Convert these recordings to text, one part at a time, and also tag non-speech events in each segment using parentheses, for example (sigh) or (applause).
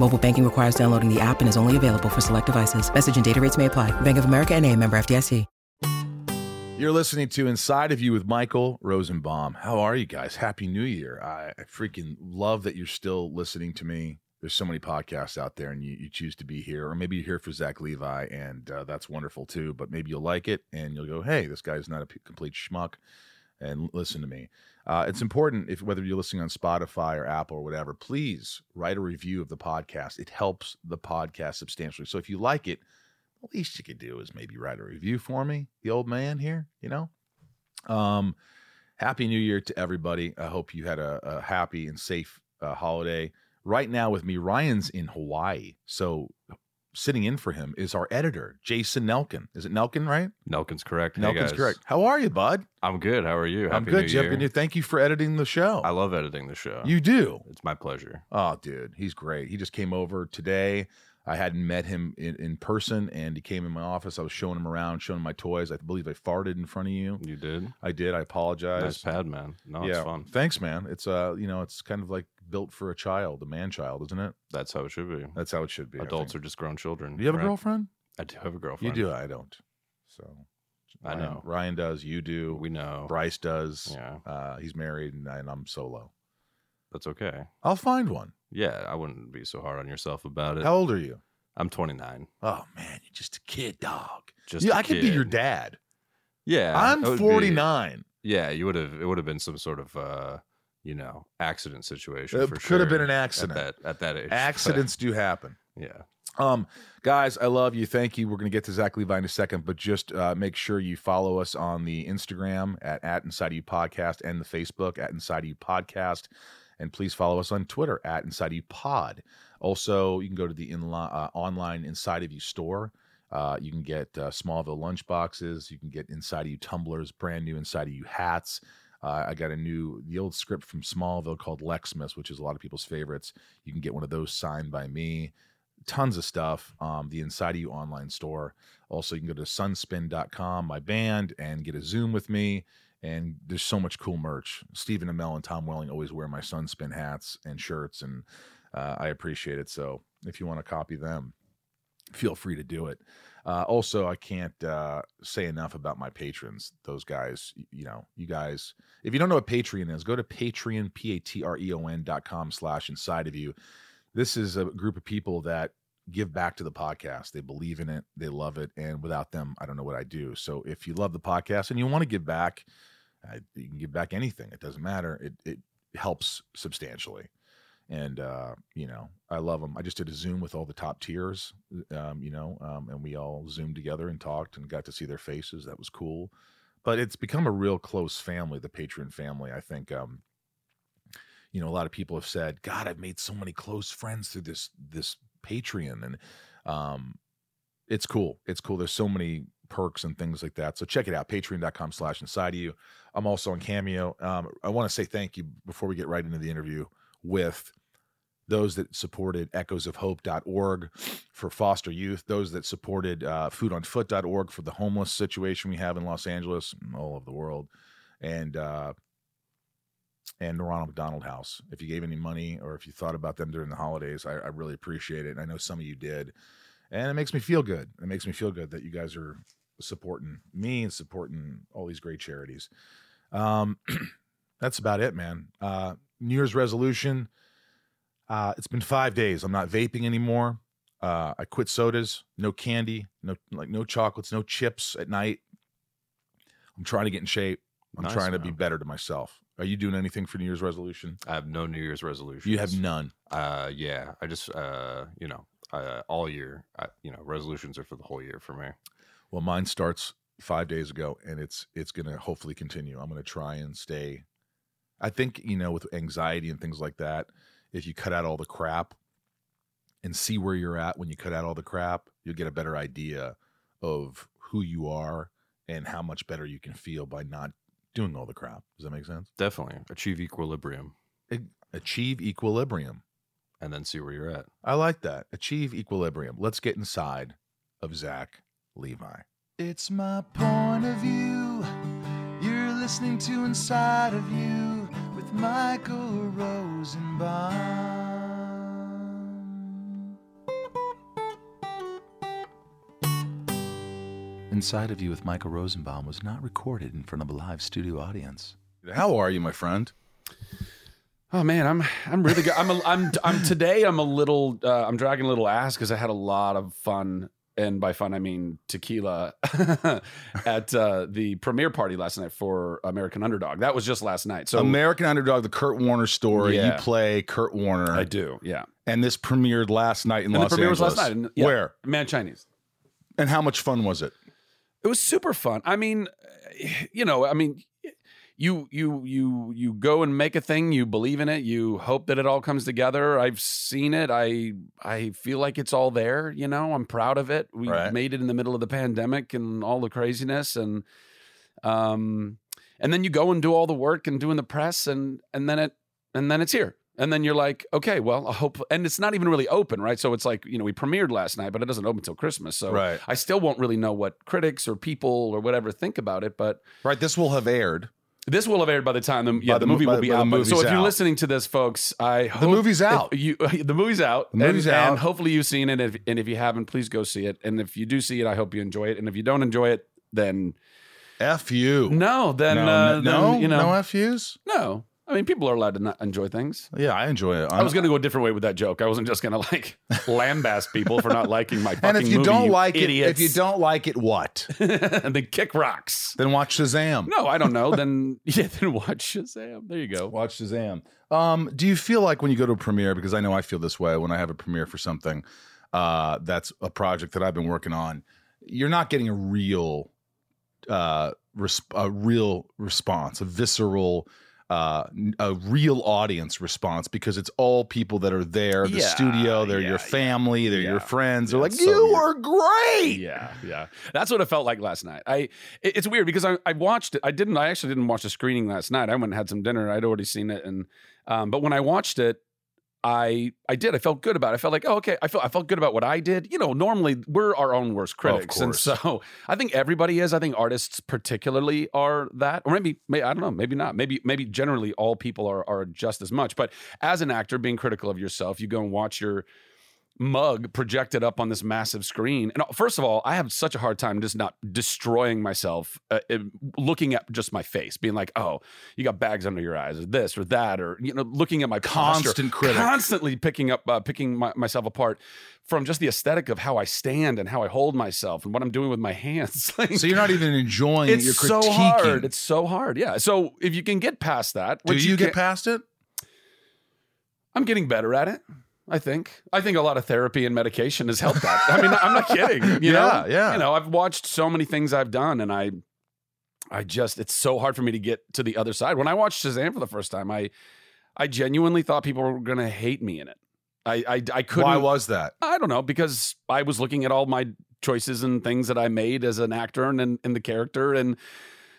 Mobile banking requires downloading the app and is only available for select devices. Message and data rates may apply. Bank of America and a member FDIC. You're listening to Inside of You with Michael Rosenbaum. How are you guys? Happy New Year. I, I freaking love that you're still listening to me. There's so many podcasts out there and you, you choose to be here, or maybe you're here for Zach Levi, and uh, that's wonderful too. But maybe you'll like it and you'll go, hey, this guy's not a p- complete schmuck, and listen to me. Uh, it's important if whether you're listening on Spotify or Apple or whatever, please write a review of the podcast. It helps the podcast substantially. So if you like it, the least you could do is maybe write a review for me, the old man here, you know? Um, happy New Year to everybody. I hope you had a, a happy and safe uh, holiday. Right now with me, Ryan's in Hawaii. So sitting in for him is our editor, Jason Nelkin. Is it Nelkin, right? Nelkin's correct. Hey, Nelkin's guys. correct. How are you, bud? I'm good. How are you? I'm good, New Jeff. Year. And Thank you for editing the show. I love editing the show. you do. It's my pleasure. Oh, dude, he's great. He just came over today. I hadn't met him in, in person, and he came in my office. I was showing him around, showing him my toys. I believe I farted in front of you. You did. I did. I apologize. Nice pad, man. No, yeah, it's fun. thanks, man. It's uh, you know, it's kind of like built for a child, a man child, isn't it? That's how it should be. That's how it should be. Adults are just grown children. Do you have a girlfriend? I do have a girlfriend. You do. I don't. So I know. Ryan does. You do. We know. Bryce does. Yeah, Uh, he's married, and, I, and I'm solo. That's okay. I'll find one. Yeah, I wouldn't be so hard on yourself about it. How old are you? I'm 29. Oh man, you're just a kid, dog. Just yeah, I could be your dad. Yeah, I'm that would be- 49. Yeah, you would have. It would have been some sort of, uh, you know, accident situation. It for could have been an accident. at that at that age. but- (laughs) Accidents do happen. yeah. Um, guys, I love you. Thank you. We're going to get to Zach Levi in a second, but just uh, make sure you follow us on the Instagram at, at Inside You Podcast and the Facebook at Inside You Podcast. And please follow us on Twitter at Inside You Pod. Also, you can go to the uh, online Inside of You store. Uh, you can get uh, Smallville lunch boxes. You can get Inside of You tumblers, brand new Inside of You hats. Uh, I got a new, the old script from Smallville called Lexmas, which is a lot of people's favorites. You can get one of those signed by me tons of stuff. Um, the Inside of You online store. Also, you can go to sunspin.com, my band, and get a Zoom with me. And there's so much cool merch. Stephen Amell and Tom Welling always wear my Sunspin hats and shirts, and uh, I appreciate it. So if you want to copy them, feel free to do it. Uh, also, I can't uh, say enough about my patrons. Those guys, you know, you guys. If you don't know what Patreon is, go to Patreon, p a t r e o n dot com slash inside of you. This is a group of people that give back to the podcast. They believe in it, they love it, and without them, I don't know what I do. So if you love the podcast and you want to give back, uh, you can give back anything. It doesn't matter. It it helps substantially and uh, you know I love them. I just did a Zoom with all the top tiers, um, you know, um, and we all zoomed together and talked and got to see their faces. That was cool. But it's become a real close family, the Patreon family. I think, um, you know, a lot of people have said, "God, I've made so many close friends through this this Patreon," and um, it's cool. It's cool. There's so many perks and things like that. So check it out, patreon.com slash inside of you. I'm also on Cameo. Um, I want to say thank you before we get right into the interview with those that supported echoesofhope.org for foster youth, those that supported uh, foodonfoot.org for the homeless situation we have in Los Angeles and all over the world, and uh, and the Ronald McDonald House. If you gave any money or if you thought about them during the holidays, I, I really appreciate it. And I know some of you did. And it makes me feel good. It makes me feel good that you guys are supporting me and supporting all these great charities. Um, (clears throat) that's about it, man. Uh, New Year's resolution. Uh, it's been five days. I'm not vaping anymore. Uh, I quit sodas, no candy, no like no chocolates, no chips at night. I'm trying to get in shape. I'm Nice, trying to be better to myself. Are you doing anything for New Year's resolution? I have no New Year's resolution. You have none. Uh, yeah. I just, uh, you know, uh, all year, I, you know, resolutions are for the whole year for me. Well, mine starts five days ago, and it's it's going to hopefully continue. I'm going to try and stay. I think you know with anxiety and things like that, if you cut out all the crap and see where you're at when you cut out all the crap, you'll get a better idea of who you are and how much better you can feel by not doing all the crap. Does that make sense? Definitely achieve equilibrium Achieve equilibrium. and then see where you're at. I like that. Achieve equilibrium. Let's get inside of Zach Levi. It's my point of view. You're listening to Inside of You with Michael Rosenbaum. Inside of You with Michael Rosenbaum was not recorded in front of a live studio audience. How are you, my friend? Oh man, I'm I'm really good. I'm a, I'm I'm today. I'm a little. Uh, I'm dragging a little ass because I had a lot of fun, and by fun I mean tequila, (laughs) at uh, the premiere party last night for American Underdog. That was just last night. So American Underdog, the Kurt Warner story. Yeah. You play Kurt Warner. I do, yeah. And this premiered last night in And the Los premiere was last night. and- yeah, Where? Mann Chinese. And how much fun was it? It was super fun. I mean, you know, I mean, you you you you go and make a thing. You believe in it. You hope that it all comes together. I've seen it. I I feel like it's all there. You know, I'm proud of it. We Right. made it in the middle of the pandemic and all the craziness, and um, and then you go and do all the work and doing the press, and and then it and then it's here. And then you're like, okay, well, I hope, and it's not even really open, right? So it's like, you know, we premiered last night, but it doesn't open until Christmas. So Right. I still won't really know what critics or people or whatever think about it, but Right. This will have aired. This will have aired by the time the, yeah, the, the movie will be out. So if you're out. listening to this, folks, I hope The movie's out. You, (laughs) the movie's out. The movie's and, out. and hopefully you've seen it. If, and if you haven't, please go see it. And if you do see it, I hope you enjoy it. And if you don't enjoy it, then F you. no, then no, uh, no, then, you know, no F yous? no. I mean, people are allowed to not enjoy things. Yeah, I enjoy it. I was going to go a different way with that joke. I wasn't just going to like (laughs) lambast people for not liking my fucking (laughs) and if you movie, don't like idiots. it, if you don't like it, what? and (laughs) then kick rocks. then watch Shazam. No, I don't know. then yeah, then watch Shazam. There you go. Watch Shazam. Um, do you feel like when you go to a premiere, because I know I feel this way when I have a premiere for something uh, that's a project that I've been working on, you're not getting a real, uh, res- a real response, a visceral, uh, a real audience response because it's all people that are there, the Yeah, studio, they're yeah, your family, they're yeah. your friends. They're like, so you are great. Yeah, yeah. That's what it felt like last night. I it- it's weird because I, I watched it. I didn't. I actually didn't watch the screening last night. I went and had some dinner. I'd already seen it, and um, but when I watched it, I I did. I felt good about it. I felt like, oh, okay. I felt I felt good about what I did. You know, normally we're our own worst critics, and so (laughs) I think everybody is. I think artists particularly are that, or maybe, may I don't know, maybe not. Maybe maybe generally all people are are just as much. But as an actor, being critical of yourself, you go and watch your mug projected up on this massive screen. And uh, first of all, I have such a hard time just not destroying myself, uh, uh, looking at just my face, being like, "Oh, you got bags under your eyes, or this or that," or you know, looking at my posture, Constant critic. constantly picking up, uh, picking my, myself apart from just the aesthetic of how I stand and how I hold myself and what I'm doing with my (laughs) hands. (laughs) Like, So you're not even enjoying it. it's so hard. It's so hard. Yeah. So if you can get past that, Do which you, get past it? I'm getting better at it. I think. I think a lot of therapy and medication has helped that. I mean, I'm not (laughs) kidding. You Yeah, know? yeah. You know, I've watched so many things I've done, and I, I just it's so hard for me to get to the other side. When I watched Shazam for the first time, I, I genuinely thought people were gonna hate me in it. I, I, I couldn't. Why was that? I don't know because I was looking at all my choices and things that I made as an actor and in, in the character and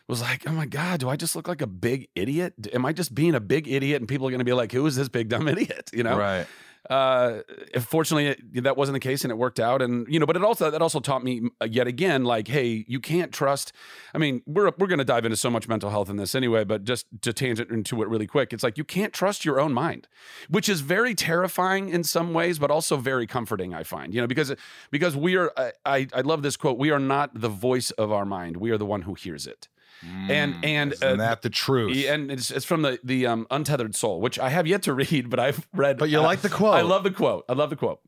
was like, oh my god, do I just look like a big idiot? Am I just being a big idiot and people are going to be like, who is this big dumb (laughs) idiot? You know, Right. Uh fortunately that wasn't the case and it worked out. And you know but it also that also taught me uh, yet again like hey you can't trust i mean we're we're going to dive into so much mental health in this anyway but just to tangent into it really quick it's like you can't trust your own mind which is very terrifying in some ways but also very comforting i find you know because because we are I, I i love this quote we are not the voice of our mind. We are the one who hears it and and Isn't uh, that the truth? and it's, it's from the the um, untethered soul, which I have yet to (laughs) read, but I've read. But you like the quote. I love the quote. I love the quote.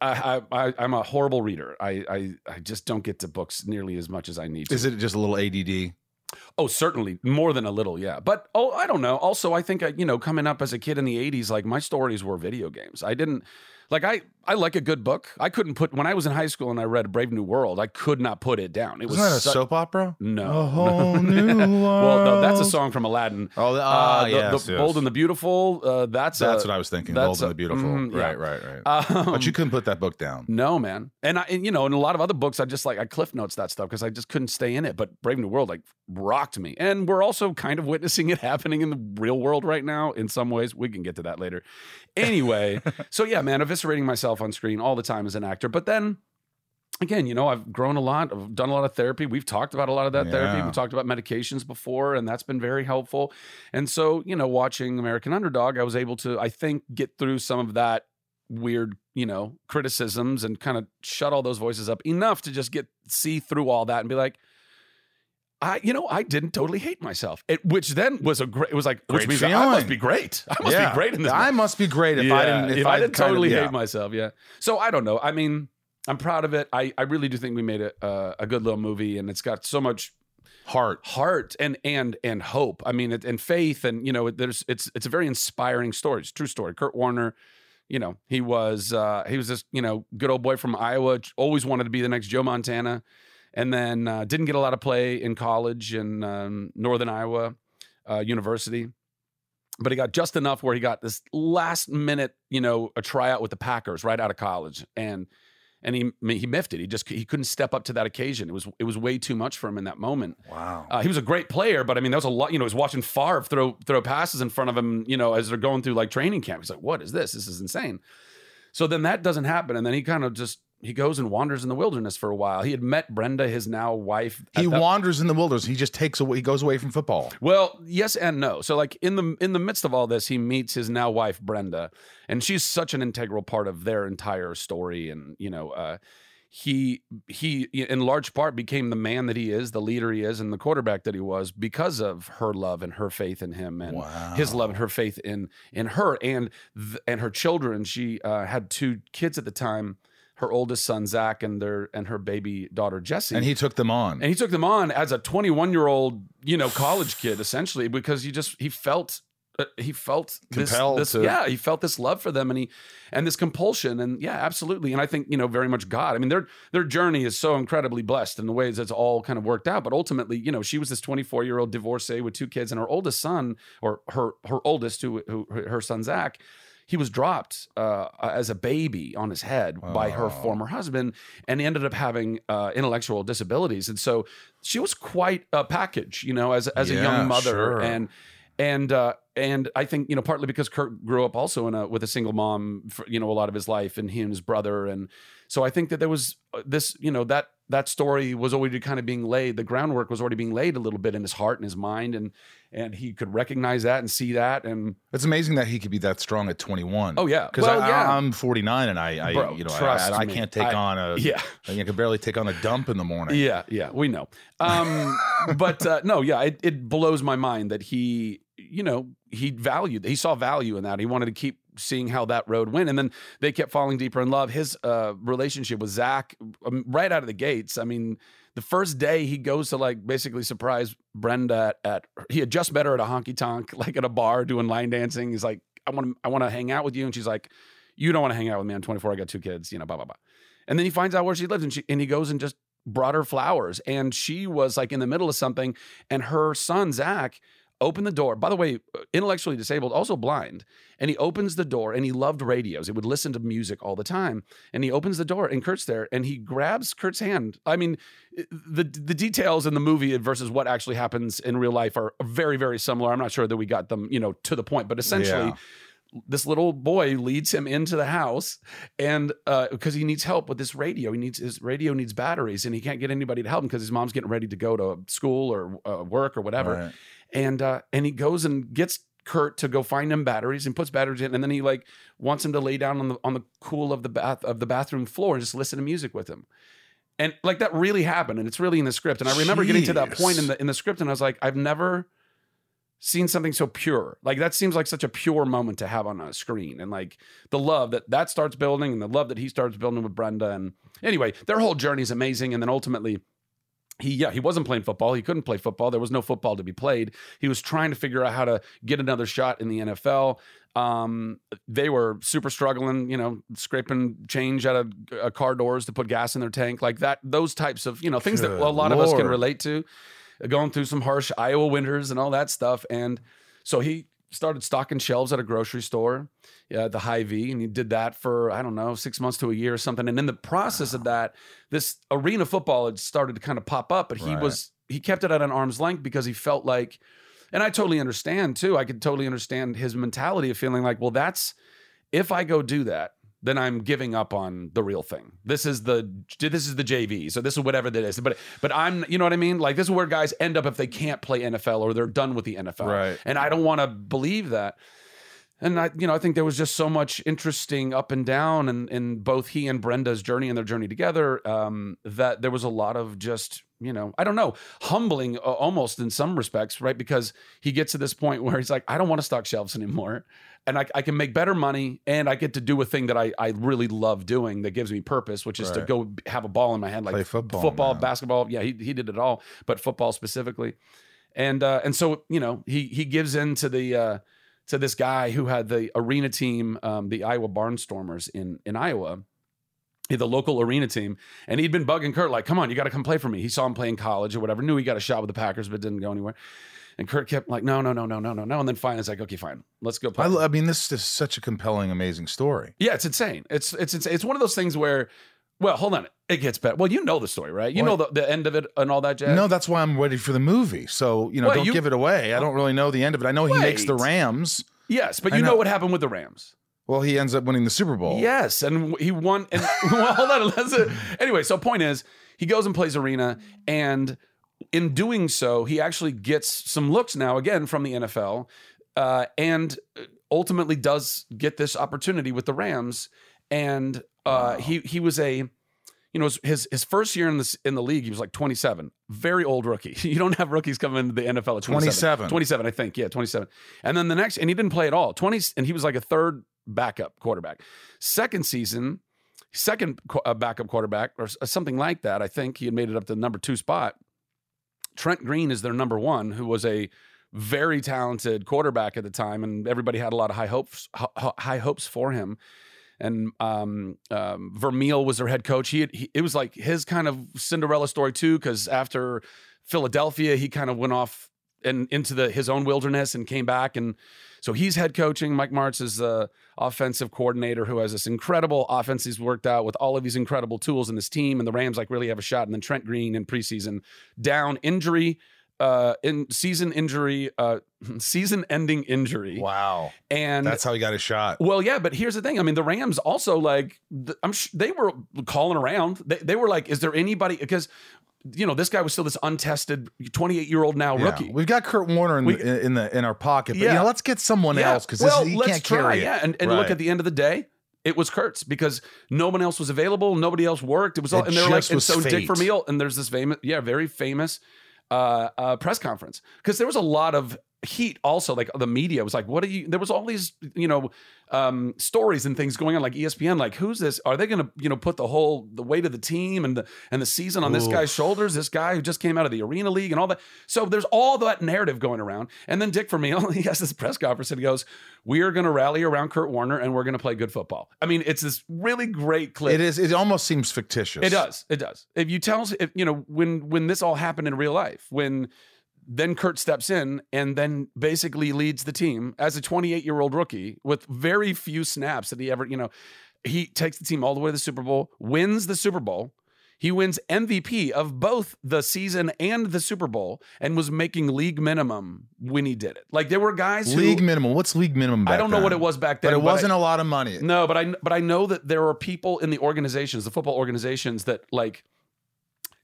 I, I, I I'm a horrible reader. I, I I just don't get to books nearly as much as I need to. Is it just a little ADD? Oh, certainly more than a little, yeah. But oh, I don't know. Also, I think I, you know, coming up as a kid in the '80s, like my stories were video games. I didn't Like I, I like a good book. I couldn't put when I was in high school and I read Brave New World. I could not put it down. It Wasn't that a su- soap opera? No, A whole (laughs) new world. well, no, that's a song from Aladdin. Oh, the- Uh, ah, the, yes, the yes. Bold and the Beautiful. Uh, that's That's a- what I was thinking. that's Bold and the Beautiful. mhm, yeah. Right, right, right. Um, but you couldn't put that book down. No, man. And I, and, you know, in a lot of other books, I just like I cliff notes that stuff because I just couldn't stay in it. But Brave New World like rocked me, and we're also kind of witnessing it (laughs) happening in the real world right now. In some ways, we can get to that later. Anyway, (laughs) so yeah, man, eviscerating myself on screen all the time as an actor. But then again, you know, I've grown a lot. I've done a lot of therapy. We've talked about a lot of that therapy. Yeah. We talked about medications before, and that's been very helpful. And so, you know, watching American Underdog, I was able to, I think, get through some of that weird, you know, criticisms and kind of shut all those voices up enough to just get see through all that and be like, I, you know, I didn't totally hate myself. It, which then was a great. It was like, which Great means (laughs) I must be great. I must be great in this. I must be great if I didn't. If, if I, I didn't kind of- totally yeah. hate myself, yeah. So I don't know. I mean, I'm proud of it. I, I really do think we made a uh, a good little movie, and it's got so much heart. heart and and and hope. I mean, it, and faith, and you know, there's it's it's a very inspiring story. It's a true story. Kurt Warner, you know, he was uh, he was this you know good old boy from Iowa, always wanted to be the next Joe Montana, and then uh, didn't get a lot of play in college in um, Northern Iowa uh, University. But he got just enough where he got this last minute, you know, a tryout with the Packers right out of college, and and he he miffed it. He just he couldn't step up to that occasion. It was it was way too much for him in that moment. Wow. Uh, he was a great player, but I mean, that was a lot. You know, he was watching Favre throw throw passes in front of him. You know, as they're going through like training camp. He's like, "What is this? This is insane." So then that doesn't happen, and then he kind of just he goes and wanders in the wilderness for a while. He had met Brenda, his now wife. he that- wanders in the wilderness. He just takes away. He goes away from football. well, yes and no. So like in the in the midst of all this, he meets his now wife Brenda, and she's such an integral part of their entire story. And you know, uh, he he in large part became the man that he is, the leader he is, and the quarterback that he was because of her love and her faith in him, and his love and her faith in in her and th- and her children. She uh, had two kids at the time. Her oldest son Zach and their and her baby daughter Jessie. And he took them on. And he took them on as a 21 year old, you know, college kid, essentially, because he just he felt uh, he felt this, Compelled this to- yeah he felt this love for them and he and this compulsion and yeah absolutely and I think you know very much God I mean their their journey is so incredibly blessed in the ways it's all kind of worked out but ultimately you know she was this 24 year old divorcee with two kids and her oldest son or her her oldest who, who her son Zach he was dropped uh, as a baby on his head by her Oh. former husband, and he ended up having uh, intellectual disabilities. And so she was quite a package, you know, as as a young mother. sure. And and uh, and I think you know partly because Kurt grew up also in a with a single mom, for, you know, a lot of his life, and he and his brother, and so I think that there was uh, this, you know, that that story was already kind of being laid. The groundwork was already being laid a little bit in his heart and his mind, and and he could recognize that and see that, and It's amazing that he could be that strong at 21. Oh, yeah. because Well, yeah. I'm 49 and I, I Bro, you know, I, trust I, can't take I- on a. (laughs) yeah. I can barely take on a dump in the morning. Yeah, yeah, we know. Um, but uh, no, yeah, it, it blows my mind that he, you know, he valued, he saw value in that. He wanted to keep seeing how that road went, and then they kept falling deeper in love. His uh, relationship with Zach, um, right out of the gates. I mean, the first day he goes to like basically surprise Brenda at, at he had just met her at a honky tonk, (laughs) like at a bar doing line dancing. He's like, I want to, I want to hang out with you, and she's like, You don't want to hang out with me. I'm 24. I got two kids. You know, blah blah blah. And then he finds out where she lives, and she and he goes and just brought her flowers, and she was like in the middle of something, and her son Zach opened the door. By the way, uh, intellectually disabled, also blind, and he opens the door, and he loved radios. He would listen to music all the time, and he opens the door, and Kurt's there, and he grabs Kurt's hand. I mean, the the details in the movie versus what actually happens in real life are very very similar. I'm not sure that we got them, you know, to the point, but essentially Yeah. this little boy leads him into the house and because he needs help with this radio he needs his radio needs batteries and he can't get anybody to help him because his mom's getting ready to go to school or uh, work or whatever Right. And uh and he goes and gets Kurt to go find him batteries and puts batteries in and then he like wants him to lay down on the on the cool of the bath of the bathroom floor and just listen to music with him and like that really happened and it's really in the script and I remember getting to that point in the in the script and I was like I've never seen something so pure. Like that seems like such a pure moment to have on a screen, and like the love that that starts building, and the love that he starts building with Brenda. And anyway, their whole journey is amazing. And then ultimately, he yeah he wasn't playing football. He couldn't play football. There was no football to be played. He was trying to figure out how to get another shot in the nfl um, they were super struggling you know scraping change out of uh, car doors to put gas in their tank like that those types of you know things that a lot of us can relate to going through some harsh iowa winters and all that stuff. And so he started stocking shelves at a grocery store yeah, the Hy-Vee, and he did that for I don't know six months to a year or something. And in the process of that, this arena football had started to kind of pop up, but he Right. was he kept it at an arm's length because he felt like, and I totally understand too. I could totally understand his mentality of feeling like, well, that's if I go do that, then I'm giving up on the real thing. This is the this is the JV, so this is whatever that is. But but I'm you know what I mean. Like this is where guys end up if they can't play NFL or they're done with the NFL. Right. And I don't want to believe that. And I, you know, I think there was just so much interesting up and down in, in both he and Brenda's journey and their journey together um, that there was a lot of just, you know, I don't know, humbling uh, almost in some respects, right? Because he gets to this point where he's like, I don't want to stock shelves anymore. And I, I can make better money and I get to do a thing that I, I really love doing that gives me purpose, which is to go have a ball in my hand, like Play football, football, man. basketball. Yeah, he, he did it all, but football specifically. And uh, and so you know he he gives in to the uh, to this guy who had the arena team, um, the Iowa Barnstormers in in Iowa, the local arena team, and he'd been bugging Kurt like, "Come on, you got to come play for me." He saw him play in college or whatever, knew he got a shot with the Packers, but didn't go anywhere. And Kurt kept like, "No, no, no, no, no, no, no," and then finally it's like, "Okay, fine, let's go play." I, I mean, this is such a compelling, amazing story. yeah, it's insane. It's it's it's it's one of those things where, well, hold on, it gets better. Well, you know the story, right? You know the, the end of it and all that jazz. No, that's why I'm ready for the movie. So you know, Well, don't you- give it away. I don't really know the end of it. I know he makes the Wait. Rams. yes, but I you know. know. what happened with the Rams. Well, he ends up winning the Super Bowl. Yes, and he won. And (laughs) well, hold on. Let's, anyway, so point is, he goes and plays arena, and in doing so, he actually gets some looks now again from the NFL, uh, and ultimately does get this opportunity with the Rams. And uh, he he was a, you know, his his first year in the in the league, he was like 27, very old rookie. (laughs) You don't have rookies coming into the NFL at 27. 27. 27, I think. Yeah, 27. And then the next, and he didn't play at all. 20, and he was like a third backup quarterback. Second season, second uh, backup quarterback or something like that. I think he had made it up to the number two spot. Trent Green is their number one, who was a very talented quarterback at the time, and everybody had a lot of high hopes high hopes for him. And um, um, Vermeil was their head coach. He, had, he it was like his kind of Cinderella story too, because after Philadelphia, he kind of went off and into the his own wilderness and came back and so he's head coaching. Mike Martz is the offensive coordinator who has this incredible offense he's worked out with all of these incredible tools in his team. And the Rams like really have a shot. And then Trent Green in preseason down injury, uh, in season injury, uh, (laughs) season ending injury. Wow. And That's how he got his shot. well, yeah, but here's the thing. I mean, the Rams also like th- I'm sh- they were calling around. They, they were like, "Is there anybody?" Because you know this guy was still this untested 28 year old now Yeah. rookie. We've got Kurt Warner in, We- the, in the in our pocket, but Yeah. you know, let's get someone Yeah. else because well, he can't try, carry it. Yeah, and, and look at the end of the day, it was Kurt's because no one else was available, nobody else worked. It was all, It and they're like, and so Dick fate. Vermeil, and there's this famous, yeah, very famous uh, uh, press conference because there was a lot of heat also like the media was like what are you there was all these you know um stories and things going on like espn like who's this are they gonna you know put the whole the weight of the team and the and the season on this guy's shoulders this guy who just came out of the arena league and all that so there's all that narrative going around and then dick vermeil (laughs) he has this press conference and he goes we are gonna rally around kurt warner and we're gonna play good football i mean it's this really great clip It is. It almost seems fictitious. it does. It does. If you tell us, if you know, when when this all happened in real life, when then Kurt steps in and then basically leads the team as a 28 year old rookie with very few snaps that he ever, you know, he takes the team all the way to the Super Bowl, wins the Super Bowl. He wins MVP of both the season and the Super Bowl and was making league minimum when he did it. Like there were guys who League minimum. What's league minimum? Back I don't know then? what it was back then, but it but wasn't a lot of money. no, but I but I know that there are people in the organizations, the football organizations, that like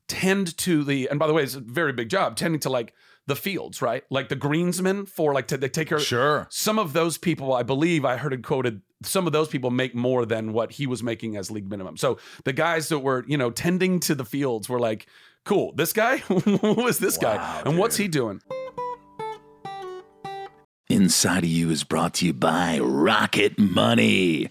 tend to the and by the way, it's a very big job tending to like the fields, right? Like the greensmen for like to they take care. Sure. Some of those people, I believe, I heard it quoted. Some of those people make more than what he was making as league minimum. So the guys that were you know tending to the fields were like, cool. This guy, (laughs) who is this guy, and what's he doing? Inside of You is brought to you by Rocket Money.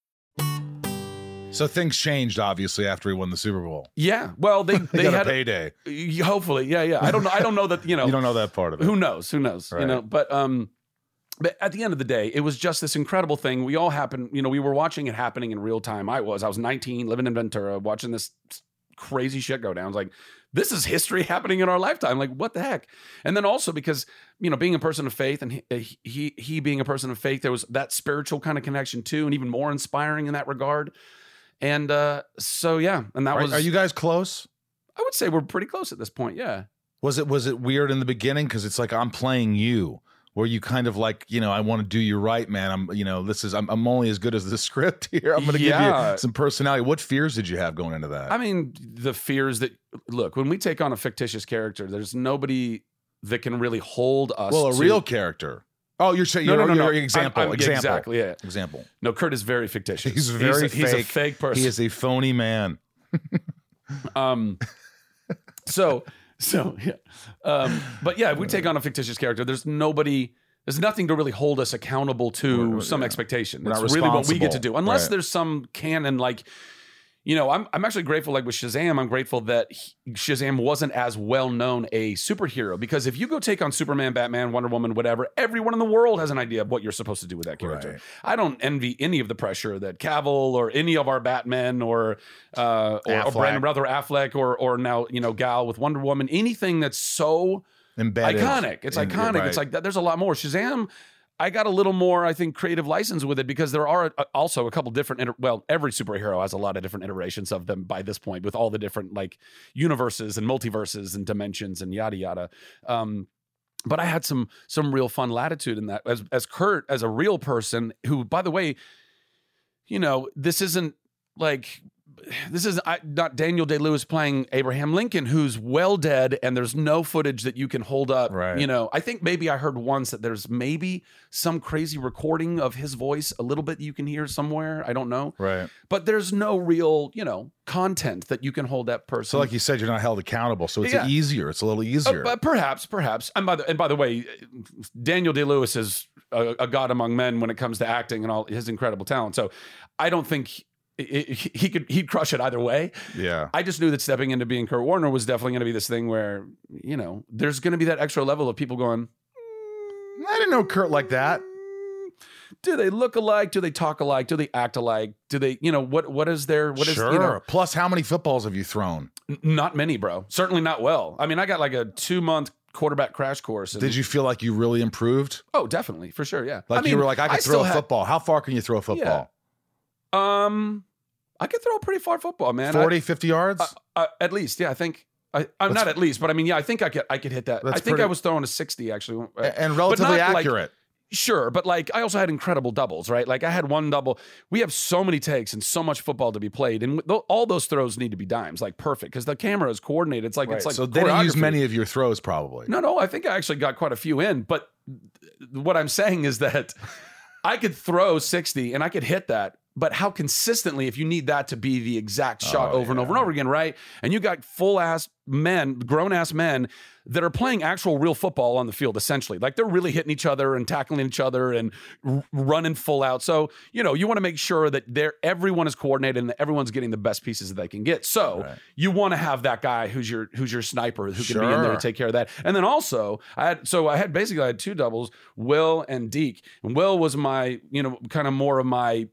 So things changed, obviously, after he won the Super Bowl. Yeah. Well, they (laughs) They got had a payday. Y- Hopefully, yeah, yeah. I don't know. I don't know that you know. (laughs) You don't know that part of it. Who knows? Who knows? You know. But um, but at the end of the day, it was just this incredible thing. We all happened. You know, we were watching it happening in real time. I was. I was 19, living in Ventura, watching this crazy shit go down. I was like, this is history (laughs) happening in our lifetime. Like, what the heck? And then also because you know, being a person of faith and he he, he being a person of faith, there was that spiritual kind of connection too, and even more inspiring in that regard. And uh, so yeah, and that Are, was. are you guys close? I would say we're pretty close at this point. Yeah. Was it was it weird in the beginning because it's like I'm playing you where you kind of like, you know, I want to do you right, man. I'm, you know, this is, I'm, I'm only as good as the (laughs) script here. I'm going to give you some personality. What fears did you have going into that? I mean, the fears that look when we take on a fictitious character, there's nobody that can really hold us. well, a to- real character. Oh, you're saying, No, you're, no, no, no. example, I'm- I'm- example. exactly, yeah. Example. No, Kurt is very fictitious. He's very a, He's a fake. fake person. He is a phony man. (laughs) Um, so, so yeah. Um, but yeah, if we take on a fictitious character, there's nobody, there's nothing to really hold us accountable to some yeah. expectation. Not really what we get to do, unless Right. there's some canon like. You know, I'm I'm actually grateful. Like with Shazam, I'm grateful that he- Shazam wasn't as well known a superhero because if you go take on Superman, Batman, Wonder Woman, whatever, everyone in the world has an idea of what you're supposed to do with that character. Right. I don't envy any of the pressure that Cavill or any of our Batmen or uh, or, or. Brandon Brother Affleck or or now you know Gal with Wonder Woman. Anything that's so Embedded. iconic, it's in- iconic. right. It's like that. There's a lot more. Shazam. I got a little more, I think, creative license with it because there are uh, also a couple different. Iter- well, every superhero has a lot of different iterations of them by this point, with all the different like universes and multiverses and dimensions and yada yada. Um, but I had some some real fun latitude in that as as Kurt as a real person who, by the way, you know, this isn't like this is not Daniel Day Lewis playing Abraham Lincoln, who's well dead, and there's no footage that you can hold up. Right. You know, I think maybe I heard once that there's maybe some crazy recording of his voice, a little bit you can hear somewhere. I don't know, Right. but there's no real, you know, content that you can hold that person. So, like you said, you're not held accountable. So it's Yeah. easier. It's a little Uh, easier. but perhaps, perhaps. And by the and by the way, Daniel Day Lewis is a, a god among men when it comes to acting and all his incredible talent. So I don't think he, could he'd crush it either way. yeah. I just knew that stepping into being Kurt Warner was definitely going to be this thing where you know there's going to be that extra level of people going. I didn't know Kurt like that. Do they look alike? Do they talk alike? Do they act alike? Do they, you know, what what is their what is sure. you know, Plus, how many footballs have you thrown? n- not many, bro. Certainly not well. I mean, I got like a two month quarterback crash course. Did you feel like you really improved? Oh, definitely, for sure, yeah. Like I mean, you were like, I could still throw a had- football. How far can you throw a football? Um, I could throw a pretty far football, man. I- 40, 50 yards? uh, uh, at least, yeah. I think I, I'm That's- not at least, but I mean, yeah. I think I could. I could hit that. I That's think I was throwing a 60 actually, uh, A- and but relatively not, like, accurate. Sure, but like I also had incredible doubles, right? Like I had one double. We have so many takes and so much football to be played, and th- all those throws need to be dimes, like perfect, because the camera is coordinated. It's like it's like so they didn't use many of your throws, probably. No, no, I think I actually got quite a few in. But th- what I'm saying is that (laughs) I could throw 60 and I could hit that. But how consistently, if you need that to be the exact oh, shot Oh, over and over and over again, right? And you got full ass men, grown ass men that are playing actual real football on the field, essentially. Like they're really hitting each other and tackling each other and r- running full out. So, you know, you want to make sure that they're, everyone is coordinated and that everyone's getting the best pieces that they can get. So Right. you want to have that guy who's your who's your sniper who can be in there to take care of that. And then also, I had so I had basically I had two doubles, Will and Deke. And Will was my, you know, kind of more of my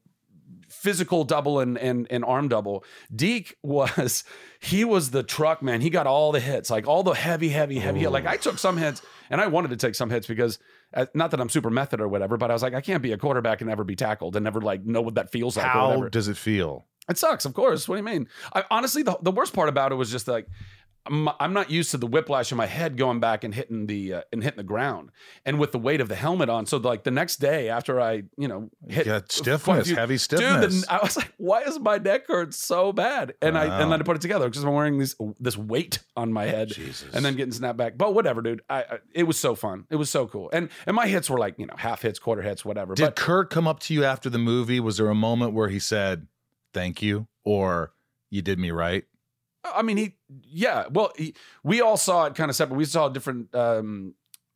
physical double and and and arm double. Deke was (laughs) he was the truck man. He got all the hits, like all the heavy, heavy, heavy. hit. Like I took some hits, and I wanted to take some hits because uh, not that I'm super method or whatever, but I was like, I can't be a quarterback and never be tackled and never like know what that feels like. How does it feel? It sucks, of course. What do you mean? I, honestly, the, the worst part about it was just like I'm, I'm not used to the whiplash in my head going back and hitting the uh, and hitting the ground, and with the weight of the helmet on. So like the next day after I you know hit a stiffness, few- heavy dude, stiffness. the, I was like, why is my neck hurt so bad? And I and then I put it together because I'm wearing this this weight on my head, Jesus. and then getting snapped back. But whatever, dude. I, I it was so fun. It was so cool. And and my hits were like you know half hits, quarter hits, whatever. Did but Kurt come up to you after the movie? Was there a moment where he said, thank you, or you did me right? I mean, he, yeah. Well, he, we all saw it kind of separate. We saw different um,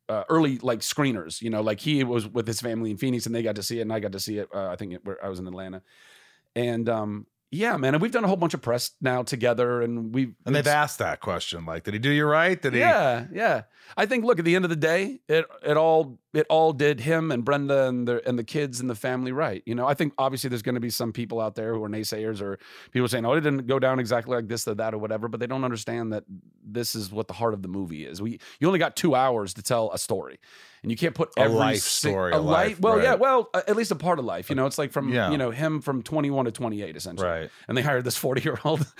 uh, early like screeners. You know, like he was with his family in Phoenix, and they got to see it, and I got to see it. Uh, I think it, where I was in Atlanta, and um, yeah, man. And we've done a whole bunch of press now together, and we've And they've asked that question, like, did he do you right? Did he? yeah, yeah. I think look at the end of the day, it it all it all did him and Brenda and the and the kids and the family right. You know, I think obviously there's going to be some people out there who are naysayers or people saying, "Oh, it didn't go down exactly like this or that or whatever," but they don't understand that this is what the heart of the movie is. We you only got 2 hours to tell a story. And you can't put A every life story, a a life, Well, yeah, right. well, uh, at least a part of life. You know, it's like from Yeah. you know him from 21 to 28 essentially. Right. And they hired this 40 year old, (laughs)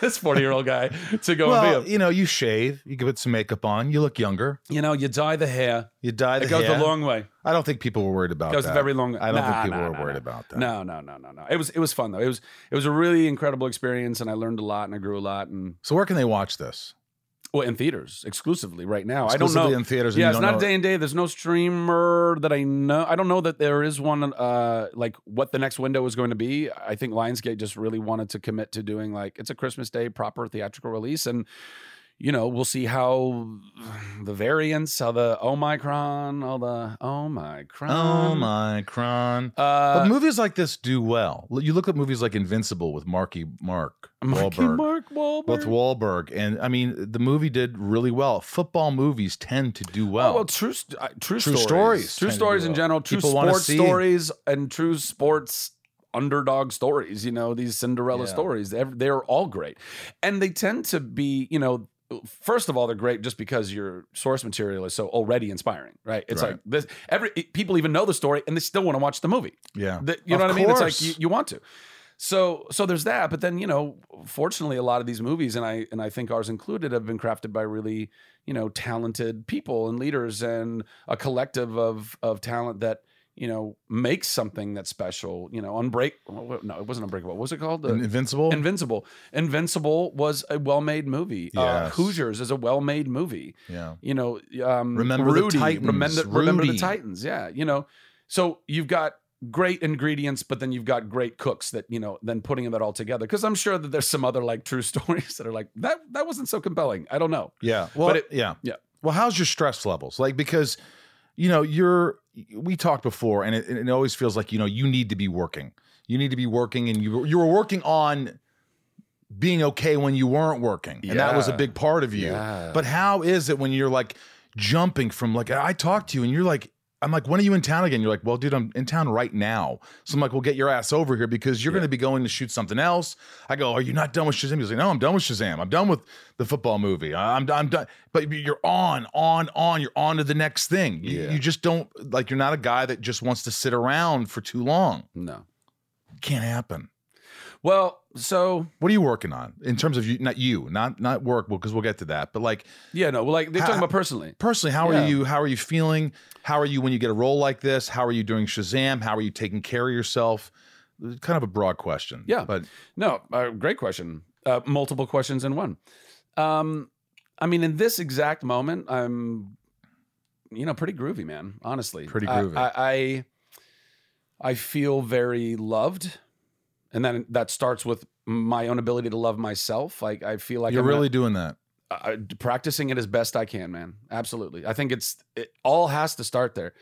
this 40 year old guy to go well, and be you know, you shave, you put some makeup on, you look younger. You know, you dye the hair. you dye the It goes hair. a long way. I don't think people were worried about goes that. a very long. I don't Nah, think people nah, were nah, worried about that. No, no, no, no, no. It was it was fun though. It was it was a really incredible experience, and I learned a lot, and I grew a lot, and So where can they watch this? Well, in theaters exclusively right now. I don't know in theaters. and Yeah, it's not day and day. There's no streamer that I know. I don't know that there is one. Uh, like what the next window is going to be. I think Lionsgate just really wanted to commit to doing like it's a Christmas Day proper theatrical release, and you know we'll see how the variants, how the Omicron, all the Omicron. Omicron. Uh, but movies like this do well. You look at movies like Invincible with Marky Mark Marky Wahlberg. Mark Wahlberg. With Wahlberg, and I mean, the movie did really well. Football movies tend to do well. Oh, well, true, uh, true, True stories, stories true stories in well. general, true People sports stories, and true sports underdog stories. You know, these Cinderella Yeah. stories. They're, they're all great, and they tend to be. You know, first of all, they're great just because your source material is so already inspiring, right? It's Right. like this. Every people even know the story, and they still want to watch the movie. yeah, The- you know Of what I mean? It's like you, you want to. So so there's that, but then you know, fortunately, a lot of these movies, and I and I think ours included, have been crafted by really you know talented people and leaders and a collective of of talent that you know make something that's special. You know, unbreak. No, it wasn't unbreakable. What was it called? Invincible. Invincible. Invincible was a well-made movie. Uh, Hoosiers is a well-made movie yeah, you know, um, Remember the Titans, Remember, remember the Titans. Yeah, you know. So you've got great ingredients, but then you've got great cooks that you know. Then putting that all together, because I'm sure that there's some other like true (laughs) stories that are like that. That wasn't so compelling. I don't know. yeah. Well, it- yeah, yeah. Well, how's your stress levels? Like because you know you're. We talked before, and it, it always feels like you know you need to be working. You need to be working, and you you were working on being okay when you weren't working, and that was a big part of you. Yeah. But how is it when you're like jumping from like I talked to you, and you're like. I'm like, when are you in town again? You're like, well, dude, I'm in town right now. So I'm like, well, get your ass over here because you're going to be going to shoot something else. I go, are you not done with Shazam? He's like, no, I'm done with Shazam. I'm done with the football movie. I'm, I'm done. But you're on, on, on. You're on to the next thing. You, Yeah. you just don't like. You're not a guy that just wants to sit around for too long. No. Can't happen. Well, so What are you working on in terms of you? Not you, not not work. Because we'll get to that. But like yeah, no. Well, like they're talking about personally. personally, how Yeah. are you? How are you feeling? How are you when you get a role like this? How are you doing Shazam? How are you taking care of yourself? Kind of a broad question. Yeah. but No, uh, great question. Uh, multiple questions in one. Um, I mean, in this exact moment, I'm, you know, pretty groovy, man. Honestly, Pretty I- groovy. I, I, I feel very loved, and then that starts with my own ability to love myself. Like I feel like you're I'm really doing that. uh, practicing it as best I can, man. Absolutely. I think it's it all has to start there.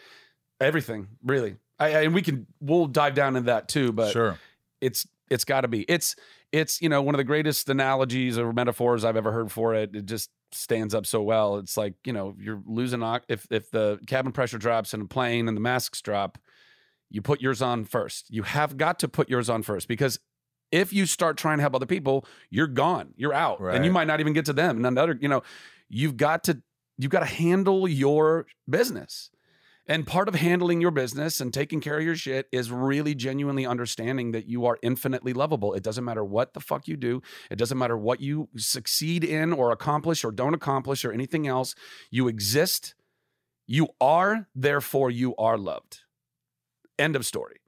Everything, really. I, I- and we can we'll dive down into that too, but sure. it's it's got to be. It's it's you know one of the greatest analogies or metaphors I've ever heard for it. It just stands up so well. It's like you know you're losing if if the cabin pressure drops in a plane and the masks drop, you put yours on first. You have got to put yours on first because if you start trying to help other people, you're gone. You're out, and you might not even get to them. And another, you know, you've got to you've got to handle your business. And part of handling your business and taking care of your shit is really genuinely understanding that you are infinitely lovable. It doesn't matter what the fuck you do. It doesn't matter what you succeed in or accomplish or don't accomplish or anything else. You exist. You are, therefore you are loved. End of story.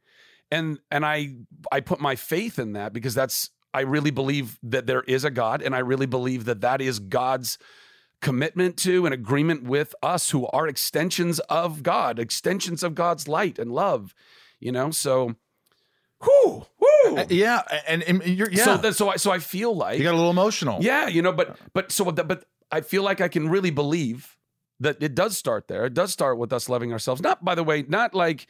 And and I I put my faith in that because that's I really believe that there is a God and I really believe that that is God's commitment to and agreement with us who are extensions of God, extensions of God's light and love, you know? So, whoo, whoo. Uh, yeah, and, and you're yeah. So, that, so I, so I feel like, you got a little emotional. yeah, you know, but, but, so, but I feel like I can really believe that it does start there. It does start with us loving ourselves. Not, by the way, not like,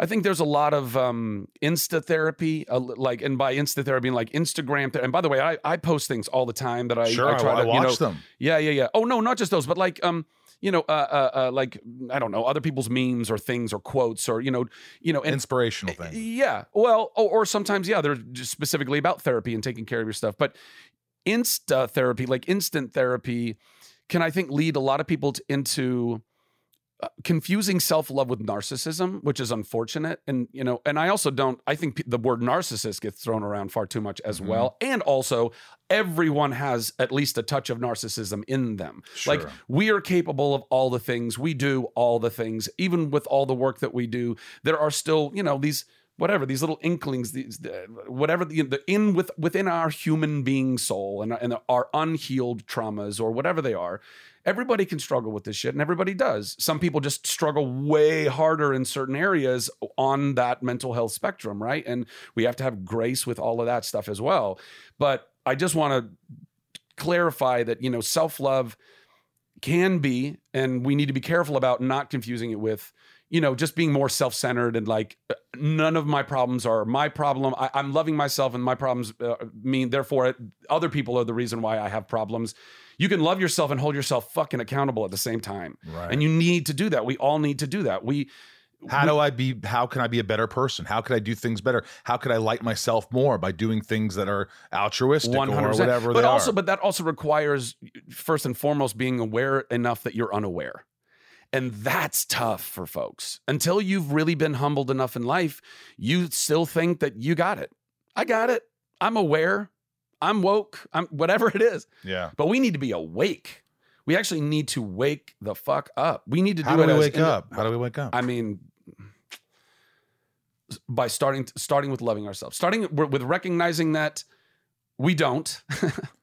I think there's a lot of um, Insta therapy, uh, like, and by Insta therapy, I mean like Instagram. Ther- and by the way, I, I post things all the time that I, sure. I I, try I to, you know, them. yeah, yeah, yeah. Oh no, not just those, but like um, you know, uh, uh, uh like I don't know, other people's memes or things or quotes or you know, you know, and Inspirational thing. yeah, well, or, or sometimes yeah, they're just specifically about therapy and taking care of your stuff. But insta therapy, like instant therapy, can I think lead a lot of people to, into uh, confusing self-love with narcissism which is unfortunate. And you know and i also don't i think p- the word narcissist gets thrown around far too much as Mhm. well. And also everyone has at least a touch of narcissism in them. Like we are capable of all the things. We do all the things. Even with all the work that we do there are still you know these whatever these little inklings these uh, whatever the, the in with within our human being soul and, and our unhealed traumas or whatever they are everybody can struggle with this shit and everybody does. Some people just struggle way harder in certain areas on that mental health spectrum right? And we have to have grace with all of that stuff as well. But i just want to clarify that you know self-love can be and we need to be careful about not confusing it with you know just being more self-centered and like uh, none of my problems are my problem I, i'm loving myself and my problems uh, mean therefore other people are the reason why i have problems you can love yourself and hold yourself fucking accountable at the same time Right. and you need to do that we all need to do that we How do I be? How can I be a better person? How could I do things better? How could I like myself more by doing things that are altruistic or 100%. whatever but also are? but that also requires first and foremost being aware enough that you're unaware and that's tough for folks. Until you've really been humbled enough in life you still think that you got it. I got it. I'm aware. I'm woke. I'm whatever it is. Yeah. but we need to be awake. We actually need to wake the fuck up. We need to How do do it we wake up? How do we wake up? I mean, by starting starting with loving ourselves, starting with recognizing that we don't, (laughs)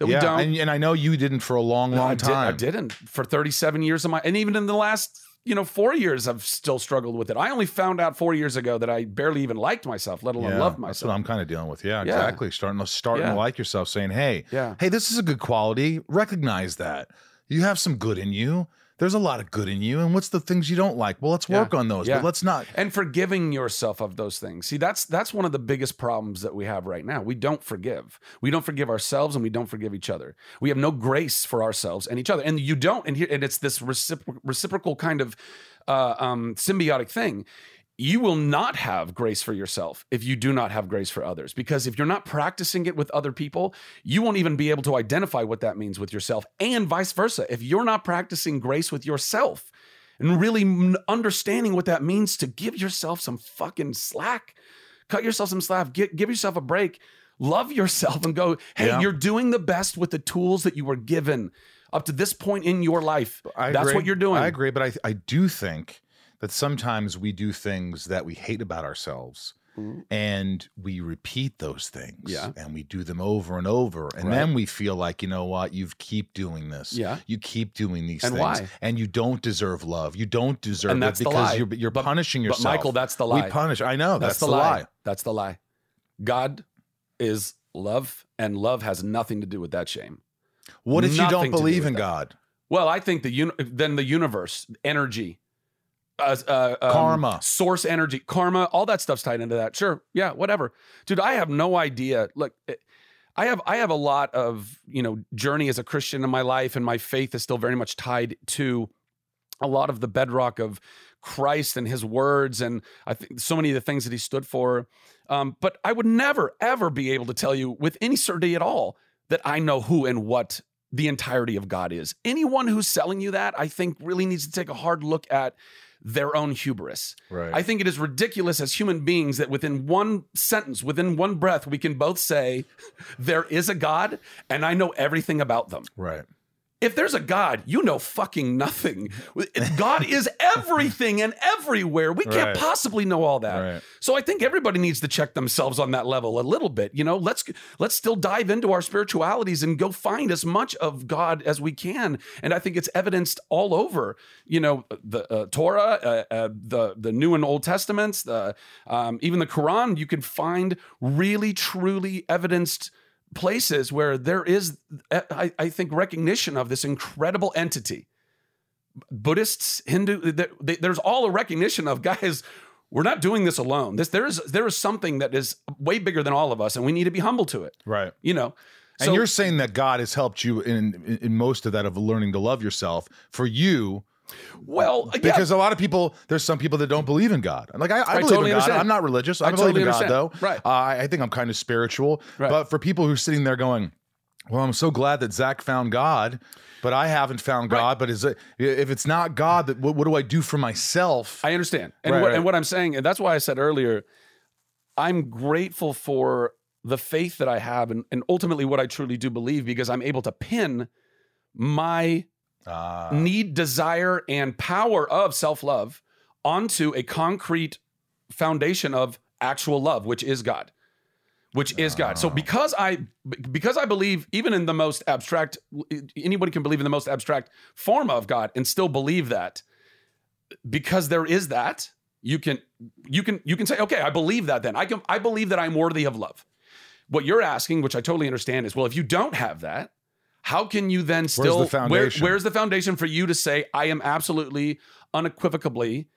that we yeah, don't. and, and I know you didn't for a long, No, long I, did, time. I didn't for 37 years of my, and even in the last you know four years, I've still struggled with it. I only found out four years ago that I barely even liked myself, let alone Yeah, loved myself. That's what I'm kind of dealing with. Yeah, Yeah. exactly. Starting to starting to like yourself, saying, "Hey, Yeah. hey, this is a good quality. Recognize that you have some good in you. There's a lot of good in you. And what's the things you don't like? Well, let's Yeah. work on those. Yeah. But let's not. and forgiving yourself of those things. See, that's that's one of the biggest problems that we have right now. We don't forgive. We don't forgive ourselves, and we don't forgive each other. We have no grace for ourselves and each other. And you don't. And here, and it's this recipro- reciprocal kind of uh, um, symbiotic thing. You will not have grace for yourself if you do not have grace for others. Because if you're not practicing it with other people, you won't even be able to identify what that means with yourself, and vice versa. If you're not practicing grace with yourself, and really understanding what that means to give yourself some fucking slack. Cut yourself some slack. Give, give yourself a break. Love yourself and go, hey, Yeah. you're doing the best with the tools that you were given up to this point in your life. I That's agree. what you're doing. I agree, but I I do think that sometimes we do things that we hate about ourselves. And we repeat those things, Mm-hmm. Yeah. and we do them over and over, and Right. then we feel like you know what, you keep doing this, Yeah. you keep doing these And things, why? and you don't deserve love, you don't deserve And it that's the because lie. you're you're But- punishing but yourself. Michael, that's the lie. We punish. I know that's, That's, the, lie. That's the lie. God is love, and love has nothing to do with that shame. What if you don't to do believe in that. God? Well, I think the uni- then the universe, energy, uh, uh, um, Karma. source energy, karma, all that stuff's tied into that. Sure, yeah, whatever, dude. I have no idea. Look, eh, I have I have a lot of you know journey as a Christian in my life, and my faith is still very much tied to a lot of the bedrock of Christ and His words, and I think so many of the things that He stood for. Um, but I would never ever be able to tell you with any certainty at all that I know who and what the entirety of God is. Anyone who's selling you that, I think, really needs to take a hard look at their own hubris. Right. I think it is ridiculous as human beings that within one sentence, within one breath, we can both say, (laughs) There is a God, and I know everything about them. right. If there's a God, you know fucking nothing. God is everything and everywhere. We can't Right. possibly know all that. Right. So I think everybody needs to check themselves on that level a little bit. You know, let's let's still dive into our spiritualities and go find as much of God as we can. And I think it's evidenced all over. You know, the uh, Torah, uh, uh, the the New and Old Testaments, the um, even the Quran. You can find really truly evidenced places where there is, I, I think, recognition of this incredible entity. Buddhists, Hindu, there- they- there's all a recognition of guys. We're not doing this alone. This there is there is something that is way bigger than all of us, and we need to be humble to it. Right. You know, And So- you're saying that God has helped you in, in in most of that of learning to love yourself. For you, well because a lot of people, there's some people that don't believe in God. Like I, I, believe totally in God. understand. I'm not religious. I, I believe totally in God though. Right. Uh, I I think I'm kind of spiritual. Right. But for people who are sitting there going, Well, I'm so glad that Zach found God, but I haven't found Right. God. But is it if it's not God, that what, what do I do for myself? I understand. And Right, what and what I'm saying, and that's why I said earlier, I'm grateful for the faith that I have and, and ultimately what I truly do believe because I'm able to pin my Ah. need, desire, and power of self-love onto a concrete foundation of actual love, which is God. Which is God. So because I because I believe even in the most abstract anybody can believe in the most abstract form of God and still believe that because there is that you can you can you can say okay i believe that then i can i believe that i'm worthy of love what you're asking which i totally understand is well if you don't have that how can you then still where's the foundation? where's the foundation for you to say i am absolutely unequivocally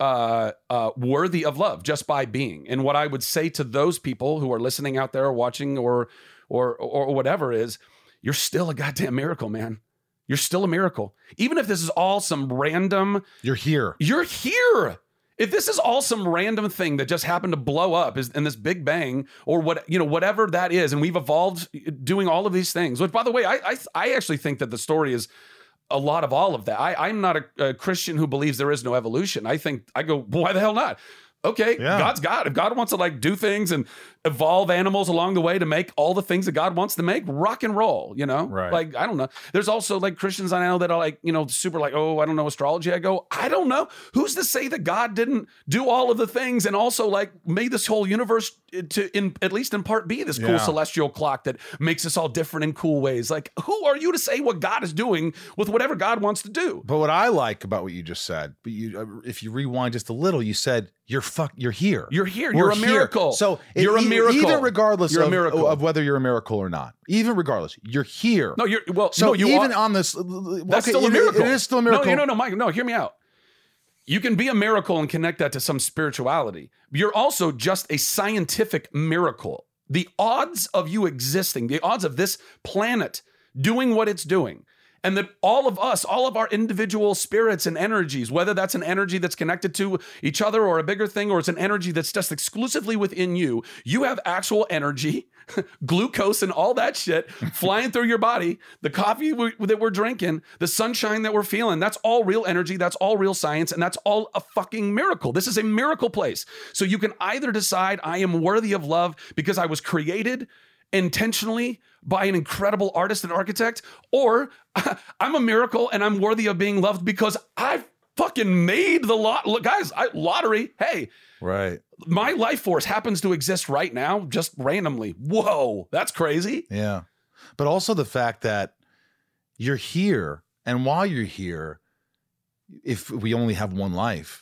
uh, uh, worthy of love just by being and what i would say to those people who are listening out there or watching or or or whatever is you're still a goddamn miracle man you're still a miracle even if this is all some random You're here. you're here. If this is all some random thing that just happened to blow up is in this big bang or what you know whatever that is, and we've evolved uh, doing all of these things. Which, by the way, I I, I actually think that the story is a lot of all of that. I, I'm not a, a Christian who believes there is no evolution. I think I go, why the hell not? Okay, Yeah. God's God. If God wants to like do things and evolve animals along the way to make all the things that God wants to make, rock and roll, you know? Right. Like, I don't know. There's also like Christians I know that are like, you know, super like, oh, I don't know astrology. I go, I don't know. Who's to say that God didn't do all of the things and also like made this whole universe to in at least in part be this cool Yeah. celestial clock that makes us all different in cool ways. Like, who are you to say what God is doing with whatever God wants to do? But what I like about what you just said, but you, uh, if you rewind just a little, you said you're fuck, you're here. You're here. We're You're a miracle. So You're a miracle. Even regardless of, of whether you're a miracle or not, even regardless, you're here. No, you're well. so no, you even are, on this, That's okay, still a it- miracle. It is still a miracle. No, no, no, Mike. No, hear me out. You can be a miracle and connect that to some spirituality. You're also just a scientific miracle. The odds of you existing, the odds of this planet doing what it's doing, and that all of us, all of our individual spirits and energies, whether that's an energy that's connected to each other or a bigger thing, or it's an energy that's just exclusively within you, you have actual energy, (laughs) glucose, and all that shit flying through your body. The coffee we, that we're drinking, the sunshine that we're feeling, that's all real energy, that's all real science, and that's all a fucking miracle. This is a miracle place. So you can either decide I am worthy of love because I was created intentionally by an incredible artist and architect, or (laughs) I'm a miracle and I'm worthy of being loved because I fucking made the lot. Look, guys, I, lottery. Hey, Right. my life force happens to exist right now, just randomly. Whoa, that's crazy. Yeah. But also the fact that you're here, and while you're here, if we only have one life,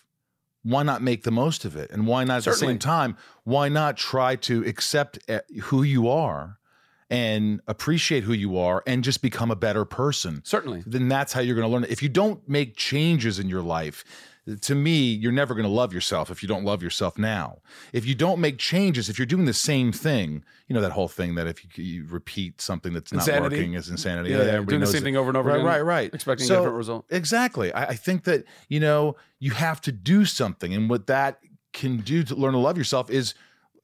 why not make the most of it? And why not at the same time, why not try to accept eh, who you are and appreciate who you are and just become a better person? Certainly. Then that's how you're going to learn. If you don't make changes in your life, to me, you're never going to love yourself if you don't love yourself now. If you don't make changes, if you're doing the same thing, you know that whole thing that if you, you repeat something that's not Insanity. working is insanity. Yeah, everybody doing the same it. thing over and over right, again, Right, right, expecting a different result. Exactly. I, I think that you know you have to do something, and what that can do to learn to love yourself is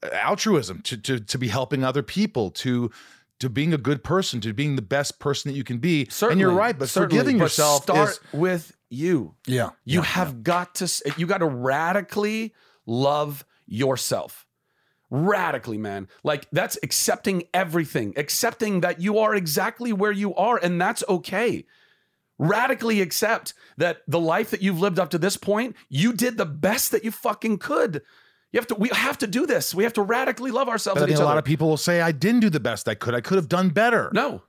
uh, altruism. To to to be helping other people. To to being a good person. To being the best person that you can be. Certainly. and you're right, but Certainly. forgiving But yourself start is with you. yeah. You yeah, have got to you got to radically love yourself. Radically, man. Like that's accepting everything, accepting that you are exactly where you are and that's okay. Radically accept that the life that you've lived up to this point, you did the best that you fucking could. You have to we have to do this. We have to radically love ourselves But I and think a lot of people will say, I didn't do the best I could. I could have done better. no.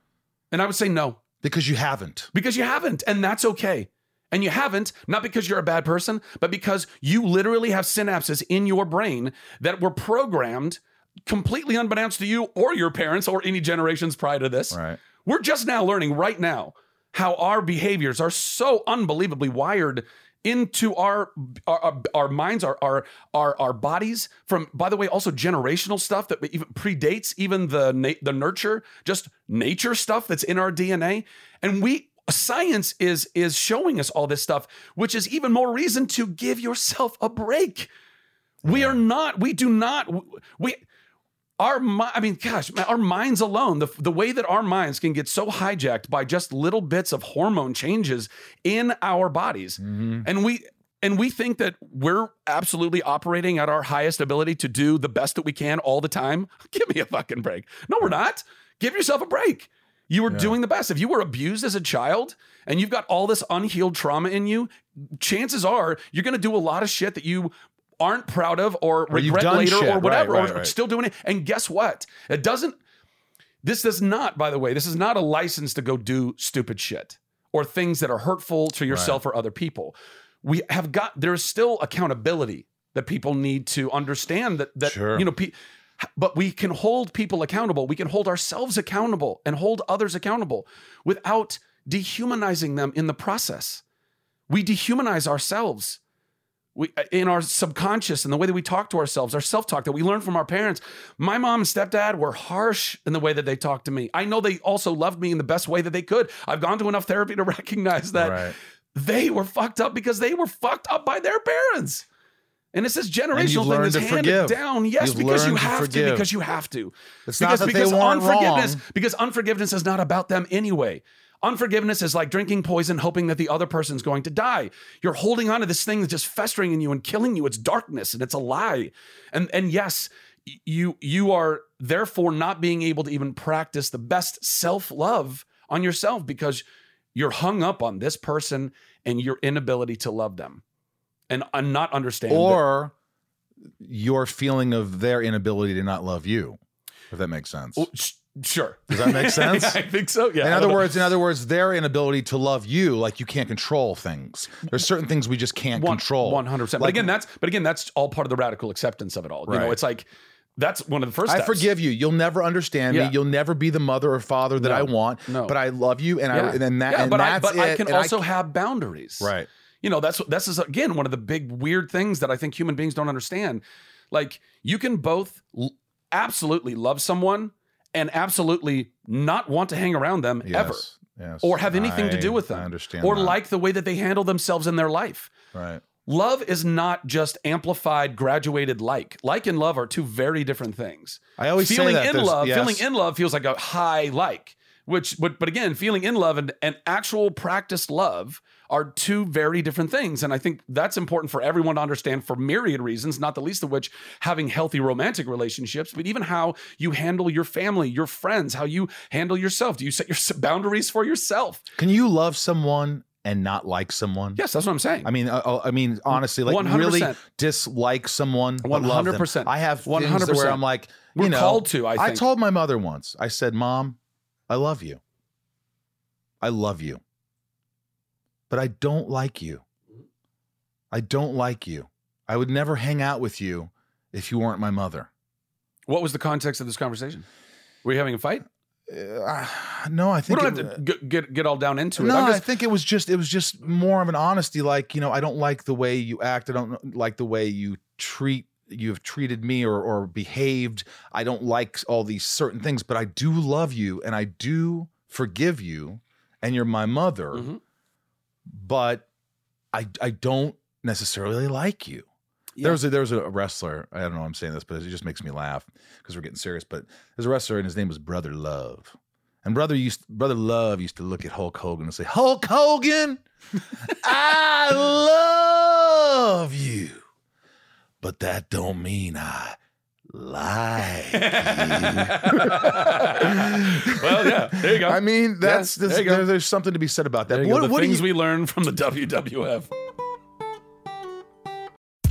And I would say no. Because you haven't. because you haven't, and that's okay. And you haven't, not because you're a bad person, but because you literally have synapses in your brain that were programmed completely unbeknownst to you or your parents or any generations prior to this. Right. We're just now learning right now how our behaviors are so unbelievably wired into our our, our, minds, our, our our our bodies. From by the way, also generational stuff that even predates even the na- the nurture, just nature stuff that's in our DNA, and we science is is showing us all this stuff, which is even more reason to give yourself a break. We are not. We do not. We our I mean, gosh, our minds alone, the, the way that our minds can get so hijacked by just little bits of hormone changes in our bodies. Mm-hmm. And we and we think that we're absolutely operating at our highest ability to do the best that we can all the time. (laughs) Give me a fucking break. No, we're not. Give yourself a break. You were doing the best. If you were abused as a child and you've got all this unhealed trauma in you, chances are you're going to do a lot of shit that you aren't proud of or, Or regret later shit. or Right, whatever right, or right. still doing it. And guess what? It doesn't this does not, by the way, this is not a license to go do stupid shit or things that are hurtful to yourself or other people. We have got there is still accountability that people need to understand that that Sure. you know pe- but we can hold people accountable. We can hold ourselves accountable and hold others accountable without dehumanizing them in the process. We dehumanize ourselves. We, uh, in our subconscious and the way that we talk to ourselves, our self talk that we learn from our parents. My mom and stepdad were harsh in the way that they talked to me. I know they also loved me in the best way that they could. I've gone to enough therapy to (laughs) recognize that Right. they were fucked up because they were fucked up by their parents. And it's this generational thing that's handed forgive. down. Yes, You've because you learned to have to, because you have to. It's not because that they weren't unforgiveness, wrong. because unforgiveness is not about them anyway. Unforgiveness is like drinking poison, hoping that the other person's going to die. You're holding on to this thing that's just festering in you and killing you. It's darkness and it's a lie. And and yes, you you are therefore not being able to even practice the best self-love on yourself because you're hung up on this person and your inability to love them. And, and not understand that- Or your feeling of their inability to not love you, if that makes sense. Sure. Does that make (laughs) sense? I think so. Yeah. in other words, in other words, their inability to love you, like you can't control things. There's certain things we just can't control. One hundred percent. But again, that's but again, that's all part of the radical acceptance of it all. You know, it's like that's one of the first. I forgive you. You'll never understand Yeah. me. You'll never be the mother or father that No. I want. No. But I love you, and Yeah. I and then that yeah, and but I, that's but. I can also have boundaries. right. You know, that's this is again one of the big weird things that I think human beings don't understand. Like you can both absolutely love someone and absolutely not want to hang around them ever. Yes. Yes. Or have anything to do with them, I understand. or that. like the way that they handle themselves in their life. right. Love is not just amplified, graduated like. Like and love are two very different things. I always say feeling that in love, yes. feeling in love feels like a high like. Which, but but again, feeling in love and, and actual practiced love are two very different things. And I think that's important for everyone to understand for myriad reasons, not the least of which having healthy romantic relationships, but even how you handle your family, your friends, how you handle yourself. Do you set your (laughs) boundaries for yourself? Can you love someone and not like someone? Yes, that's what I'm saying. I mean, uh, uh, I mean, honestly, like really 100%. dislike someone. love them. 100%. I have 100%. where I'm like, you We're know, called to, I think. told my mother once. I said, "Mom, I love you. I love you, but I don't like you. I don't like you. I would never hang out with you if you weren't my mother." what was the context of this conversation? Were you having a fight? Uh, no, I We think don't it- have to get, get get all down into it. No, I'm I think it was just it was just more of an honesty. Like you know, I don't like the way you act. I don't like the way you treat you have treated me or or behaved. I don't like all these certain things, but I do love you and I do forgive you, and you're my mother. Mhm. But I I don't necessarily like you. There was a there was a wrestler. I don't know. why I'm saying this, but it just makes me laugh because we're getting serious. But there's a wrestler, and his name was Brother Love. And brother used Brother Love used to look at Hulk Hogan and say, "Hulk Hogan, (laughs) I love you, but that don't mean I like (laughs) well, yeah, there you go. I mean, that's, there that's you go. there- there's something to be said about that. There you What, go. The what do things you, we learned from the (laughs) WWF.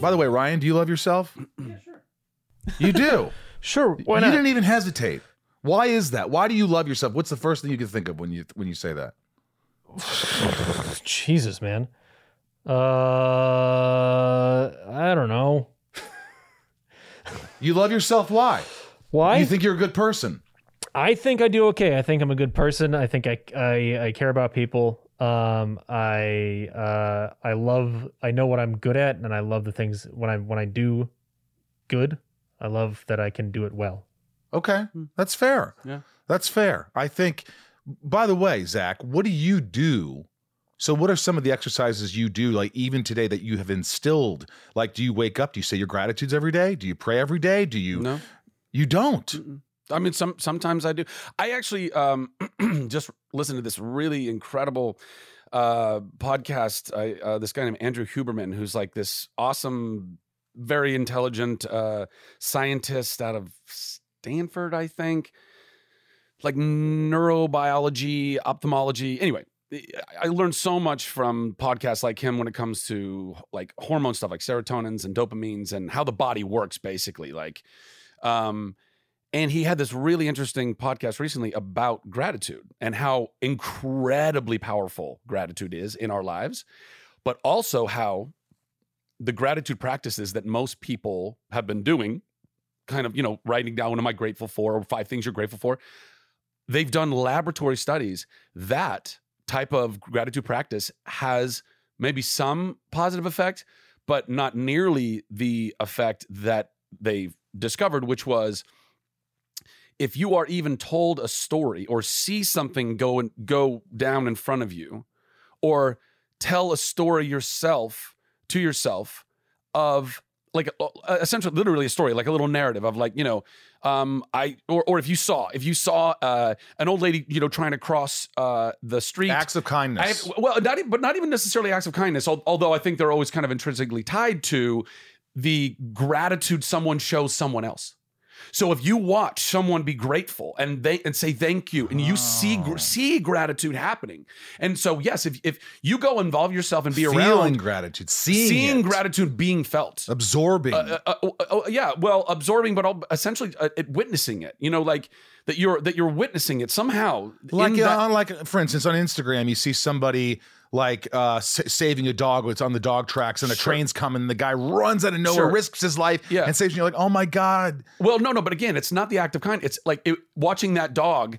By the way, Ryan, do you love yourself? (clears throat) Yeah, sure. You do. (laughs) Sure. Why you not? didn't even hesitate. Why is that? Why do you love yourself? What's the first thing you can think of when you when you say that? (sighs) Jesus, man. Uh, I don't know. You love yourself. Why? Why? You think you're a good person. I think I do okay. I think I'm a good person. I think I I, I care about people. Um, I uh, I love. I know what I'm good at, and I love the things when I when I do good. I love that I can do it well. Okay, that's fair. Yeah. That's fair. I think. By the way, Zach, what do you do? So, what are some of the exercises you do, like even today, that you have instilled? Like, do you wake up? Do you say your gratitudes every day? Do you pray every day? Do you? No. You don't. I mean, some sometimes I do. I actually um, (clears throat) just listened to this really incredible uh, podcast. I, uh, this guy named Andrew Huberman, who's like this awesome, very intelligent uh, scientist out of Stanford, I think, like neurobiology, ophthalmology. Anyway, I learned so much from podcasts like him when it comes to like hormone stuff, like serotonins and dopamines, and how the body works, basically. Like, um, and he had this really interesting podcast recently about gratitude and how incredibly powerful gratitude is in our lives, but also how the gratitude practices that most people have been doing, kind of, you know, writing down what am I grateful for or five things you're grateful for. They've done laboratory studies that type of gratitude practice has maybe some positive effect, but not nearly the effect that they discovered, which was if you are even told a story or see something go and go down in front of you or tell a story yourself to yourself of like essentially literally a story like a little narrative of like you know um i or, or if you saw if you saw uh an old lady you know trying to cross uh the street Acts of kindness. I, well not even, but not even necessarily acts of kindness although i think they're always kind of intrinsically tied to the gratitude someone shows someone else so if you watch someone be grateful and they and say thank you and you see Oh. gr- see gratitude happening and so yes if if you go involve yourself and be Feeling around gratitude, seeing, seeing gratitude being felt absorbing. uh, uh, uh, uh, yeah well absorbing but essentially uh, it, witnessing it you know like that you're that you're witnessing it somehow like that- on like for instance on Instagram you see somebody like uh s- saving a dog it's on the dog tracks and a Sure. train's coming and the guy runs out of nowhere Sure. risks his life Yeah. and saves you you're like oh my god Well, no, no, but again, it's not the act of kind. It's like it, watching that dog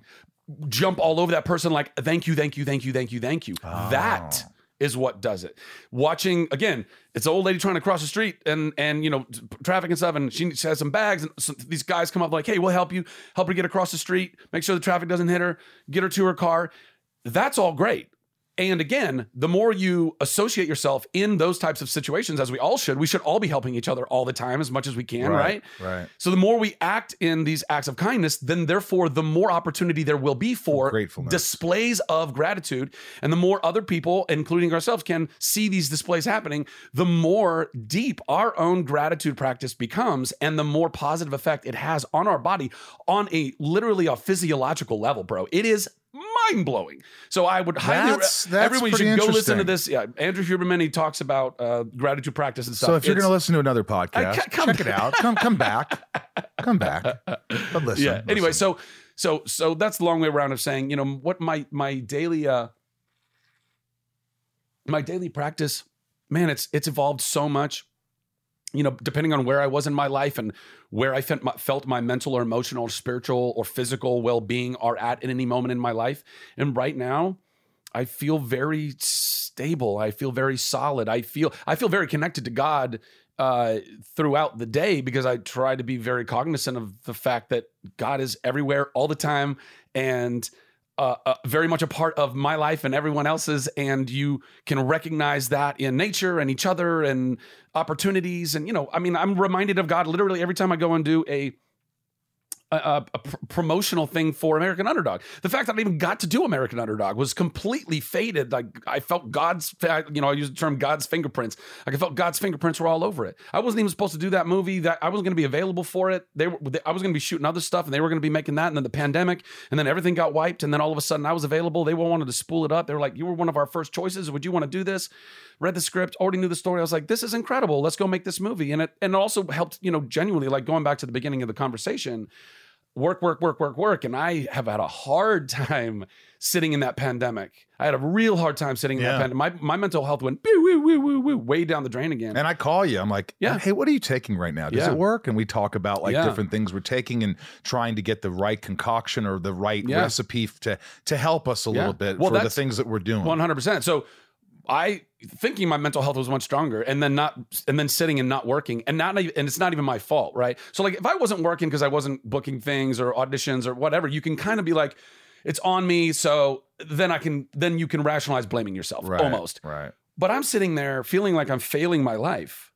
jump all over that person, like thank you, thank you, thank you, thank you, thank you. That is what does it. Watching again, it's an old lady trying to cross the street and and you know traffic and stuff, and she has some bags, and some, these guys come up like, hey, we'll help you, help her get across the street, make sure the traffic doesn't hit her, get her to her car. That's all great. And again, the more you associate yourself in those types of situations, as we all should, we should all be helping each other all the time as much as we can, right? right So the more we act in these acts of kindness, then therefore the more opportunity there will be for Gratefulness. displays of gratitude. And the more other people, including ourselves, can see these displays happening, the more deep our own gratitude practice becomes and the more positive effect it has on our body on a literally a physiological level, bro. It is mind blowing. So I would highly That's- that's everyone should go listen to this. Yeah, Andrew Huberman he talks about uh, gratitude practice and stuff. so if you're going to listen to another podcast ca- come check it out. Come come back. Come back. (laughs) But listen yeah anyway so so so that's the long way around of saying you know what my my daily uh my daily practice man it's it's evolved so much you know depending on where i was in my life and where i felt my, felt my mental or emotional or spiritual or physical well-being are at in any moment in my life. And right now i feel very stable. I feel very solid. I feel i feel very connected to god uh, throughout the day because I try to be very cognizant of the fact that God is everywhere all the time and uh, uh, very much a part of my life and everyone else's. And you can recognize that in nature and each other and opportunities. And, you know, I mean, I'm reminded of God literally every time I go and do a a, a- pr- promotional thing for American Underdog. The fact that I even got to do American Underdog was completely fated. Like I felt God's, you know, I use the term God's fingerprints. Like I felt God's fingerprints were all over it. I wasn't even supposed to do that movie. That I wasn't going to be available for it. They were, I was going to be shooting other stuff, and they were going to be making that. And then the pandemic, and then everything got wiped, and then all of a sudden I was available. They wanted to spool it up. They were like, "You were one of our first choices. Would you want to do this?" Read the script, already knew the story. I was like, "This is incredible. Let's go make this movie." And it and it also helped, you know, genuinely like going back to the beginning of the conversation work, work, work, work, work. And I have had a hard time sitting in that pandemic. I had a real hard time sitting in Yeah. that pandemic. My, my mental health went woo, woo, woo, woo, way down the drain again. And I call you. I'm like, Yeah. hey, what are you taking right now? Does Yeah. it work? And we talk about like Yeah. different things we're taking and trying to get the right concoction or the right recipe to to help us a little bit Well, for the things that we're doing. One hundred percent. So I thinking my mental health was much stronger, and then not, and then sitting and not working, and not, and it's not even my fault, right? So like, if I wasn't working because I wasn't booking things or auditions or whatever, you can kind of be like, it's on me. So then I can, then you can rationalize blaming yourself Right, almost. Right. But I'm sitting there feeling like I'm failing my life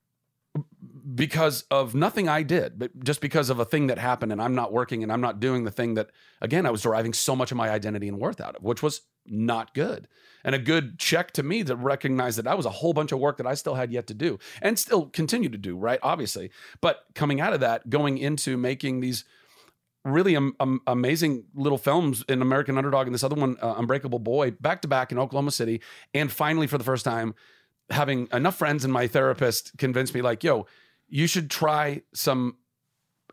because of nothing I did, but just because of a thing that happened and I'm not working and I'm not doing the thing that, again, I was deriving so much of my identity and worth out of, which was not good. And a good check to me to recognize that that was a whole bunch of work that I still had yet to do and still continue to do, right? Obviously. But coming out of that, going into making these really am, am- amazing little films in American Underdog and this other one, uh, Unbreakable Boy, back to back in Oklahoma City. And finally, for the first time, having enough friends and my therapist convinced me, like, yo, you should try some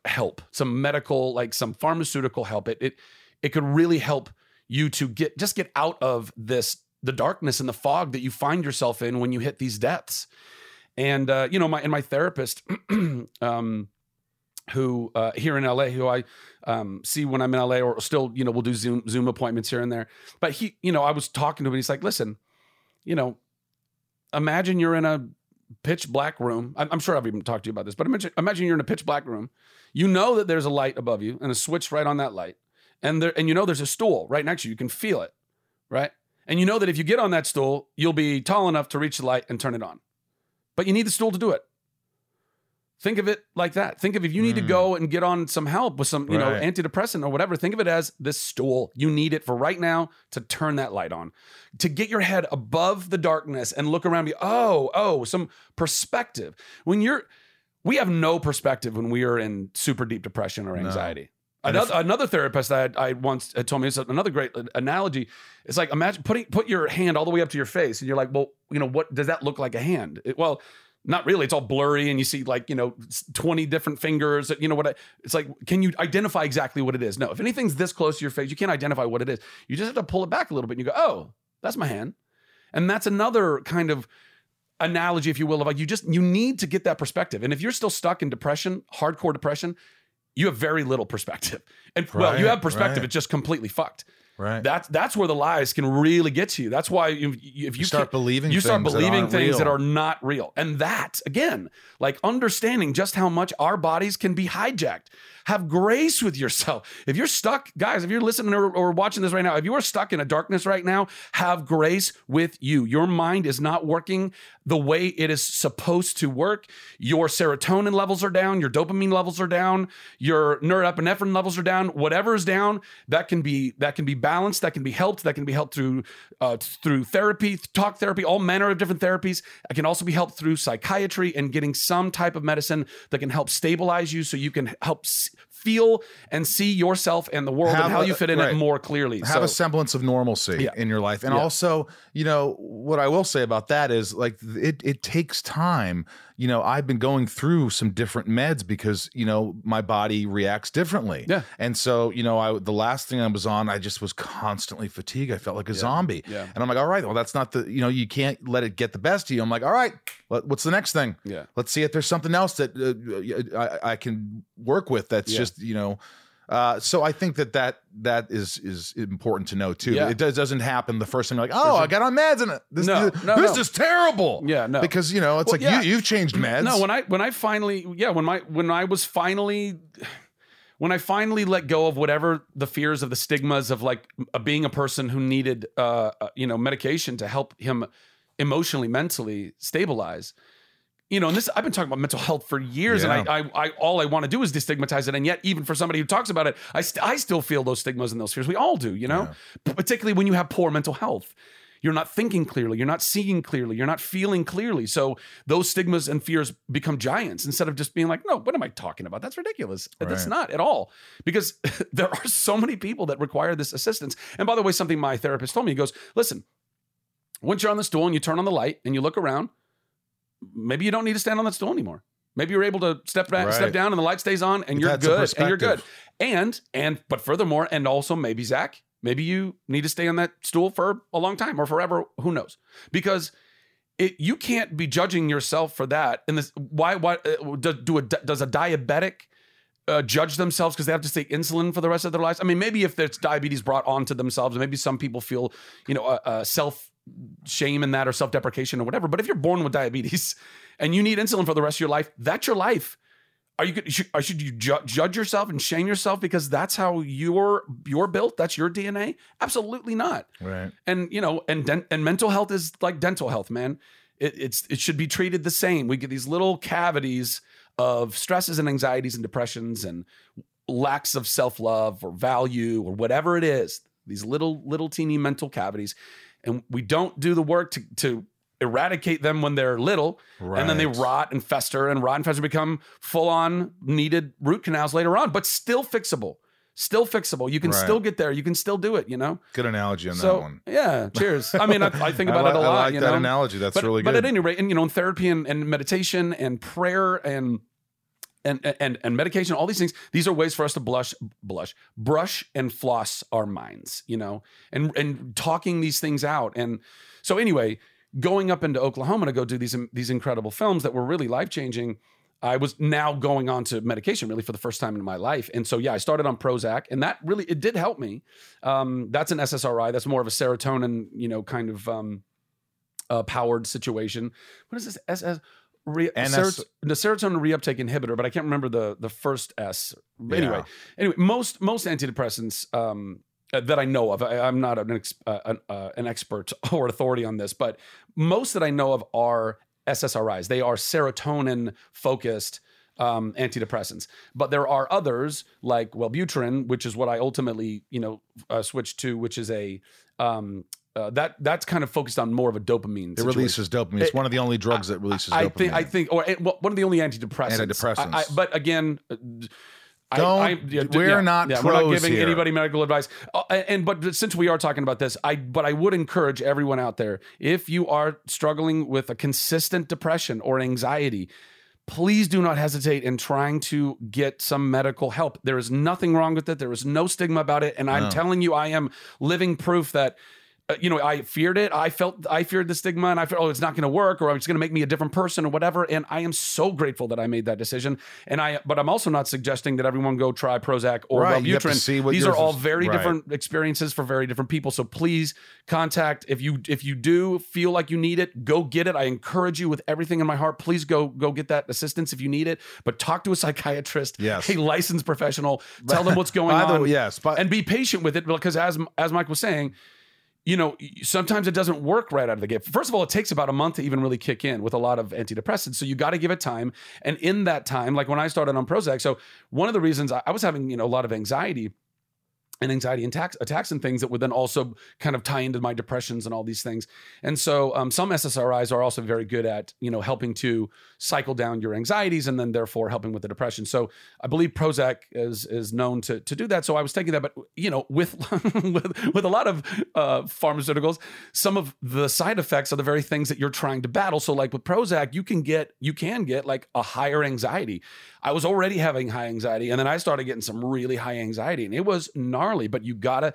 help, some medical, like some pharmaceutical help. It it it could really help you to get just get out of this the darkness and the fog that you find yourself in when you hit these depths. And uh, you know, my and my therapist, (clears throat) um, who uh, here in LA, who I um, see when I'm in LA, or still, you know, we'll do Zoom Zoom appointments here and there. But he, you know, I was talking to him, and he's like, "Listen, you know, imagine you're in a pitch black room. I'm, I'm sure I've even talked to you about this, but imagine, imagine you're in a pitch black room. You know that there's a light above you and a switch right on that light, and there, and you know there's a stool right next to you. You can feel it, right? And you know that if you get on that stool, you'll be tall enough to reach the light and turn it on. But you need the stool to do it. Think of it like that. Think of if you need to hmm. go and get on some help with some, you know, antidepressant or whatever. Think of it as this stool. You need it for right now to turn that light on, to get your head above the darkness and look around. You, oh, oh, some perspective. When you're, we have no perspective when we are in super deep depression or anxiety. And Another, another therapist I, I once had told me this another great uh, analogy. It's like imagine putting put your hand all the way up to your face, and you're like, well, you know, what does that look like a hand? It- well, not really. It's all blurry, and you see like you know twenty different fingers. You know what? I, it's like, can you identify exactly what it is? No. If anything's this close to your face, you can't identify what it is. You just have to pull it back a little bit, and you go, oh, that's my hand, and that's another kind of analogy, if you will, of like you just you need to get that perspective. And if you're still stuck in depression, hardcore depression, you have very little perspective. And well, you have perspective, right. it's just completely fucked. Right. That's that's where the lies can really get to you. That's why you, you- if you, You start believing you start that believing aren't things that are not real, and that again, like understanding just how much our bodies can be hijacked. Have grace with yourself. If you're stuck, guys, if you're listening or, or watching this right now, if you are stuck in a darkness right now, have grace with you. Your mind is not working the way it is supposed to work. Your serotonin levels are down. Your dopamine levels are down. Your norepinephrine levels are down. Whatever is down, that can be that can be balanced. That can be helped. That can be helped through uh, through therapy, talk therapy, all manner of different therapies. It can also be helped through psychiatry and getting some type of medicine that can help stabilize you, so you can help s- feel and see yourself and the world Have and how a- you fit in right. it more clearly. have so, a semblance of normalcy Yeah. in your life and Yeah. also you know what i will say about that is like it, it takes time you know i've been going through some different meds because you know my body reacts differently Yeah. and so you know i the last thing i was on i just was constantly fatigued i felt like a zombie Yeah. and i'm like all right well that's not the you know you can't let it get the best of you i'm like all right what's the next thing Yeah. let's see if there's something else that uh, I, I can work with that's Yeah. Just you know uh, so I think that that that is is important to know too. Yeah. It does, doesn't happen the first time you're like, oh, I got on meds and this No, this, no, this no. is terrible. Yeah, no. because you know it's Well, like yeah. you you've changed meds. No, when I when I finally yeah when my when I was finally when I finally let go of whatever the fears of the stigmas of like uh, being a person who needed uh, uh you know medication to help him emotionally mentally stabilize. You know, and this I've been talking about mental health for years, and I, I, I all I want to do is destigmatize it. And yet, even for somebody who talks about it, I, st- I still feel those stigmas and those fears. We all do, you know, P- particularly when you have poor mental health. You're not thinking clearly. You're not seeing clearly. You're not feeling clearly. So those stigmas and fears become giants instead of just being like, no, what am I talking about? That's ridiculous. That's not at all. Because (laughs) there are so many people that require this assistance. And by the way, something my therapist told me, he goes, listen, once you're on the stool and you turn on the light and you look around, maybe you don't need to stand on that stool anymore. Maybe you're able to step back, step down, and the light stays on, and you're That's good, and you're good. And and but furthermore, and also maybe Zach, maybe you need to stay on that stool for a long time or forever. Who knows? Because it, you can't be judging yourself for that. And this, why? Why uh, do, do a, does a diabetic uh, judge themselves because they have to take insulin for the rest of their lives? I mean, maybe if there's diabetes brought onto themselves, maybe some people feel, you know, uh, uh, self shame in that or self deprecation or whatever. But if you're born with diabetes (laughs) and you need insulin for the rest of your life, that's your life. Are you should, uh, should you ju- judge yourself and shame yourself because that's how you're you're built? That's your DNA? Absolutely not Right. and you know and dent- and mental health is like dental health man it, it's it should be treated the same we get these little cavities of stresses and anxieties and depressions and lacks of self-love or value or whatever it is these little little teeny mental cavities and we don't do the work to to eradicate them when they're little and then they rot and fester and rot and fester become full-on needed root canals later on but still fixable still fixable you can Right. still get there you can still do it you know Good analogy on so that one. yeah, cheers. I mean, I, I think (laughs) I about it a li- I lot. like you that know? analogy. That's but, really But at any rate, and you know, in therapy and, and meditation and prayer and and and and medication, all these things, these are ways for us to blush, blush, brush and floss our minds. You know, and and talking these things out. And so anyway, going up into Oklahoma to go do these these incredible films that were really life changing. I was now going on to medication really for the first time in my life. And so, yeah, I started on Prozac and that really, it did help me. Um, that's an SSRI. That's more of a serotonin, you know, kind of um, uh, powered situation. What is this? SS, re, NS serot- the serotonin reuptake inhibitor, but I can't remember the, the first S. Anyway, Yeah. anyway, most, most antidepressants, um, uh, that I know of, I, I'm not an, ex, uh, an, uh, an expert (laughs) or authority on this, but most that I know of are SSRIs. They are serotonin focused um, antidepressants. But there are others like Wellbutrin, which is what I ultimately, you know, uh, switched to, which is a um, uh, that that's kind of focused on more of a dopamine. It situation. releases dopamine. It's It- one of the only drugs that releases I dopamine. think I think, or well, one of the only antidepressants. Antidepressants. I, I, but again. uh, Don't- I- yeah, we're yeah, not yeah, we're not giving here. anybody medical advice. Uh, and but since we are talking about this, I but I would encourage everyone out there if you are struggling with a consistent depression or anxiety, please do not hesitate in trying to get some medical help. There is nothing wrong with it. There is no stigma about it, and I'm No. telling you, I am living proof that. Uh, you know, I feared it. I felt I feared the stigma, and I felt, oh, it's not going to work, or it's going to make me a different person, or whatever. And I am so grateful that I made that decision. And I, but I'm also not suggesting that everyone go try Prozac or Right, you have to Wellbutrin. These are all very right. different experiences for very different people. So please contact if you if you do feel like you need it, go get it. I encourage you with everything in my heart. Please go go get that assistance if you need it. But talk to a psychiatrist, Yes. a licensed professional. Tell them what's (laughs) going on. way, yes, but- and be patient with it because as as Mike was saying. You know, sometimes it doesn't work right out of the gate. First of all, it takes about a month to even really kick in with a lot of antidepressants. So you got to give it time. And in that time, like when I started on Prozac, so one of the reasons I, was having, you know, a lot of anxiety and anxiety attacks, attacks and things that would then also kind of tie into my depressions and all these things. And so um, some SSRIs are also very good at you know helping to cycle down your anxieties and then therefore helping with the depression. So I believe Prozac is is known to to do that. So I was taking that, but you know with (laughs) with, with a lot of uh, pharmaceuticals, some of the side effects are the very things that you're trying to battle. So like with Prozac, you can get you can get like a higher anxiety. I was already having high anxiety, and then I started getting some really high anxiety, and it was gnarly. But you gotta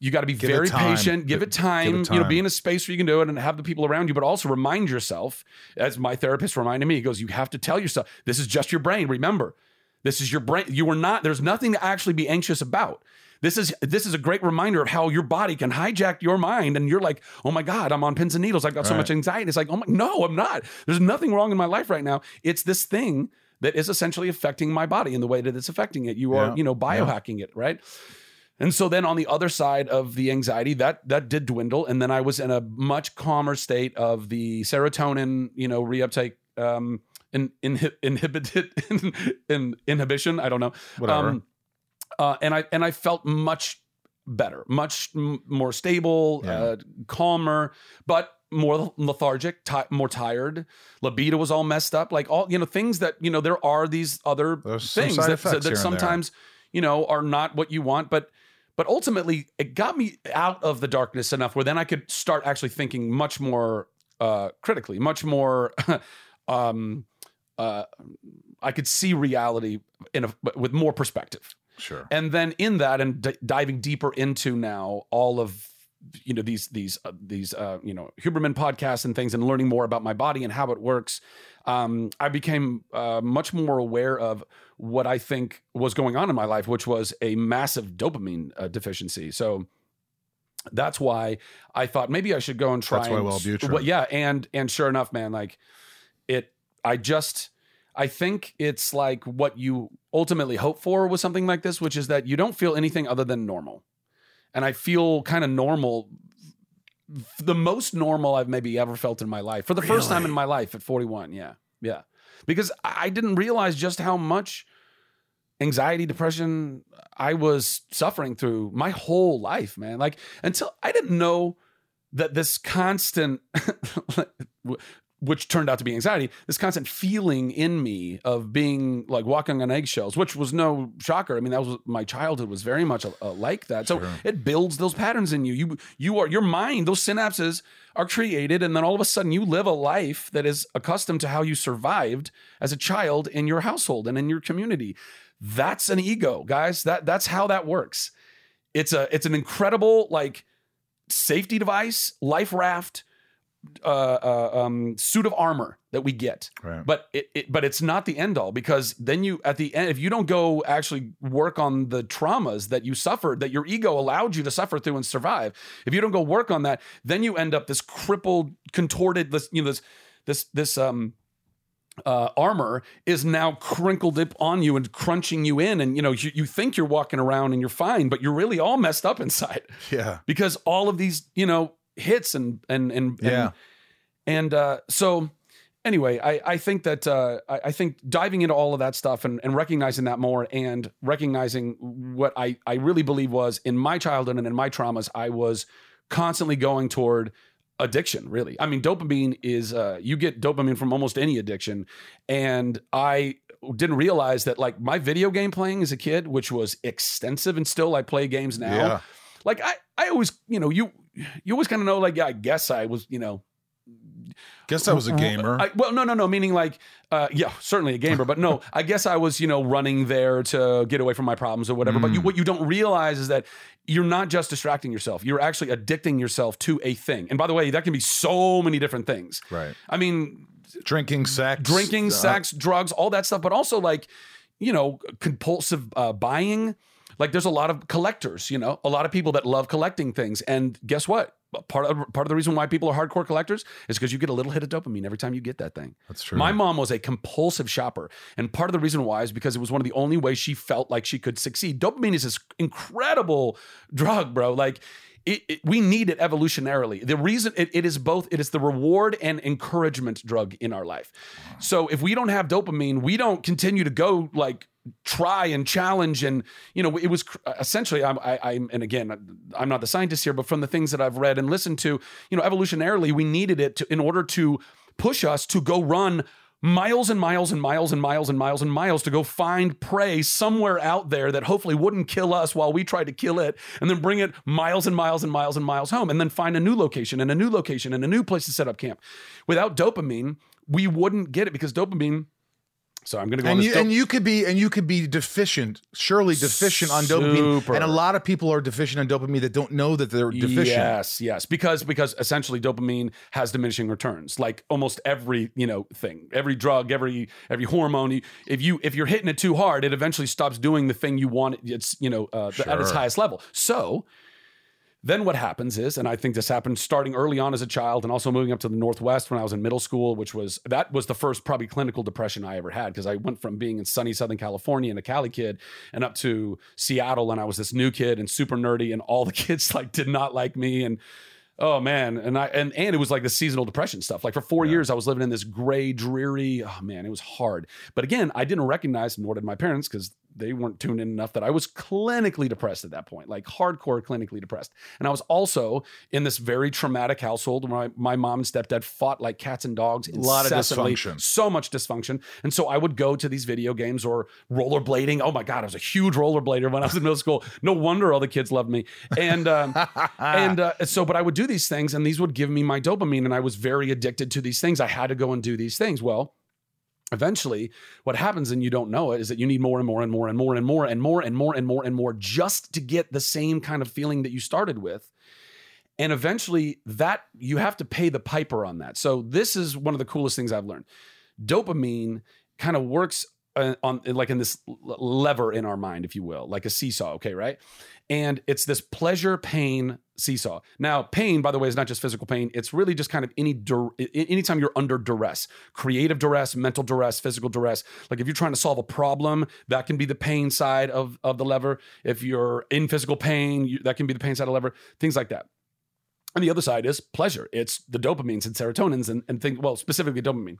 you got to be Give very patient give it time give it you know be in a space where you can do it and have the people around you but also remind yourself as my therapist reminded me he goes you have to tell yourself this is just your brain remember. This is your brain you are not there's nothing to actually be anxious about. This is this is a great reminder of how your body can hijack your mind and you're like oh my god i'm on pins and needles i've got so much anxiety. It's like oh my no i'm not. There's nothing wrong in my life right now. It's this thing that is essentially affecting my body in the way that it's affecting it. You are Yeah. you know Yeah. biohacking it right and so then on the other side of the anxiety, that that did dwindle, and then I was in a much calmer state of the serotonin, you know, reuptake, um, in, inhi- inhibited (laughs) in, in, inhibition. I don't know, Whatever. uh, and I and I felt much better, much m- more stable, Yeah. uh, calmer, but more lethargic, ti- more tired. Libido was all messed up, like all you know things that you know there are these other There's things that, that here and there. sometimes you know are not what you want, but but ultimately it got me out of the darkness enough where then I could start actually thinking much more uh, critically, much more (laughs) um, uh, I could see reality in a, with more perspective. Sure. And then in that, and d- diving deeper into now all of you know these these uh, these uh, you know Huberman podcasts and things, and learning more about my body and how it works, um, I became uh, much more aware of what I think was going on in my life, which was a massive dopamine uh, deficiency. So that's why I thought maybe I should go and try. That's why and, Wellbutrin. Well, yeah, and and sure enough, man, like it. I just. I think it's like what you ultimately hope for with something like this, which is that you don't feel anything other than normal. And I feel kind of normal, the most normal I've maybe ever felt in my life for the first time in my life at 41. Yeah. Yeah. Because I I didn't realize just how much anxiety, depression I was suffering through my whole life, man. Like until I didn't know that this constant (laughs) which turned out to be anxiety, this constant feeling in me of being like walking on eggshells, which was no shocker. I mean, that was my childhood was very much uh, like that. So it builds those patterns in you. You you are your mind, those synapses are created, and then all of a sudden you live a life that is accustomed to how you survived as a child in your household and in your community. That's an ego, guys. That that's how that works. It's a it's an incredible like safety device, life raft, uh, uh, um, suit of armor that we get. Right. But it, it, but it's not the end all because then you at the end, if you don't go actually work on the traumas that you suffered, that your ego allowed you to suffer through and survive, if you don't go work on that, then you end up this crippled, contorted, this you know this this this um uh, armor is now crinkled up on you and crunching you in, and you know you, you think you're walking around and you're fine, but you're really all messed up inside Yeah. because all of these you know hits and and and Yeah. and, and uh, so anyway I, I think that uh, I, I think diving into all of that stuff and, and recognizing that more and recognizing what I, I really believe was in my childhood and in my traumas I was constantly going toward addiction really i mean dopamine is uh, you get dopamine from almost any addiction and i didn't realize that like my video game playing as a kid which was extensive and still i play games now Yeah. like i i always you know you you always kind of know like yeah i guess i was you know Guess I was a gamer. I, well, no, no, no. Meaning like, uh, yeah, certainly a gamer, but no, (laughs) I guess I was, you know, running there to get away from my problems or whatever. But you, what you don't realize is that you're not just distracting yourself; you're actually addicting yourself to a thing. And by the way, that can be so many different things. right. I mean, Drinking, sex. drinking, uh, sex, drugs, all that stuff, but also like, you know, compulsive uh, buying. Like, there's a lot of collectors, you know, a lot of people that love collecting things. And guess what? Part of part of the reason why people are hardcore collectors is because you get a little hit of dopamine every time you get that thing. That's true. My mom was a compulsive shopper, and part of the reason why is because it was one of the only ways she felt like she could succeed. Dopamine is this incredible drug, bro. Like. It, it- we need it evolutionarily. The reason it, it is both, it is the reward and encouragement drug in our life. So if we don't have dopamine, we don't continue to go like try and challenge and you know it was essentially I'm I, I'm and again I'm not the scientist here, but from the things that I've read and listened to, you know, evolutionarily we needed it to in order to push us to go run miles and miles and miles and miles and miles and miles to go find prey somewhere out there that hopefully wouldn't kill us while we tried to kill it and then bring it miles and miles and miles and miles home and then find a new location and a new location and a new place to set up camp. Without dopamine, we wouldn't get it because dopamine so I'm going to go on and you and you could be and you could be deficient, surely deficient on dopamine. And a lot of people are deficient on dopamine that don't know that they're deficient. Yes, yes, because because essentially dopamine has diminishing returns, like almost every you know thing, every drug, every every hormone. you- If you if you're hitting it too hard, it eventually stops doing the thing you want. It's you know uh, at its highest level. So. Then what happens is, and I think this happened starting early on as a child, and also moving up to the Northwest when I was in middle school, which was that was the first probably clinical depression I ever had because I went from being in sunny Southern California and a Cali kid, and up to Seattle, and I was this new kid and super nerdy, and all the (laughs) kids like did not like me, and oh man, and I and and it was like the seasonal depression stuff. Like for four years, I was living in this gray, dreary. Oh man, it was hard. But again, I didn't recognize, nor did my parents, because they weren't tuned in enough that I was clinically depressed at that point, like hardcore clinically depressed. And I was also in this very traumatic household where my, my mom and stepdad fought like cats and dogs. A lot of incessantly. dysfunction. So much dysfunction. And so I would go to these video games or rollerblading. Oh my God, I was a huge rollerblader when I was in middle school. No wonder all the kids loved me. And um, (laughs) and uh, so, but I would do these things, and these would give me my dopamine, and I was very addicted to these things. I had to go and do these things. Well, eventually what happens and you don't know it is that you need more and more and more and more and more and more and more and more and more just to get the same kind of feeling that you started with. And eventually that you have to pay the piper on that. So this is one of the coolest things i've learned. Dopamine kind of works uh, on like in this lever in our mind if you will like a seesaw okay right? And it's this pleasure pain seesaw. Now pain by the way is not just physical pain. It's really just kind of any dur- anytime you're under duress creative duress mental duress physical duress. Like if you're trying to solve a problem that can be the pain side of of the lever. If you're in physical pain you, that can be the pain side of the lever things like that. And the other side is pleasure. It's the dopamines and serotonins and, and things well specifically dopamine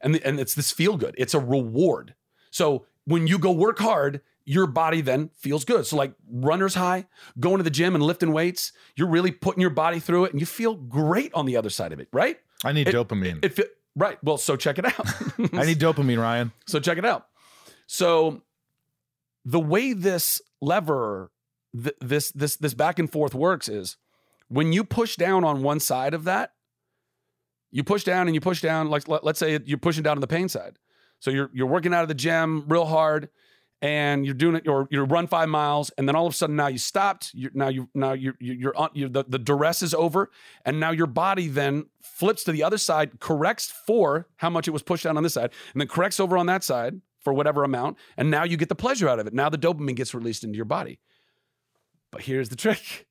and the, and it's this feel good. It's a reward. So when you go work hard, your body then feels good. So like runner's high, going to the gym and lifting weights, you're really putting your body through it, and you feel great on the other side of it, right? I need It- dopamine. It, fe- right. Well, so check it out. (laughs) I need dopamine, Ryan. So check it out. So the way this lever, th- this this this back and forth works is when you push down on one side of that, you push down and you push down. Like let, us say you're pushing down on the pain side. So you're you're working out of the gym real hard, and you're doing it. Or you run five miles, and then all of a sudden now you stopped. You're, now you now you're you're, you're. You're, the the duress is over, and now your body then flips to the other side, corrects for how much it was pushed down on this side, and then corrects over on that side for whatever amount, and now you get the pleasure out of it. Now the dopamine gets released into your body. But here's the (laughs) trick.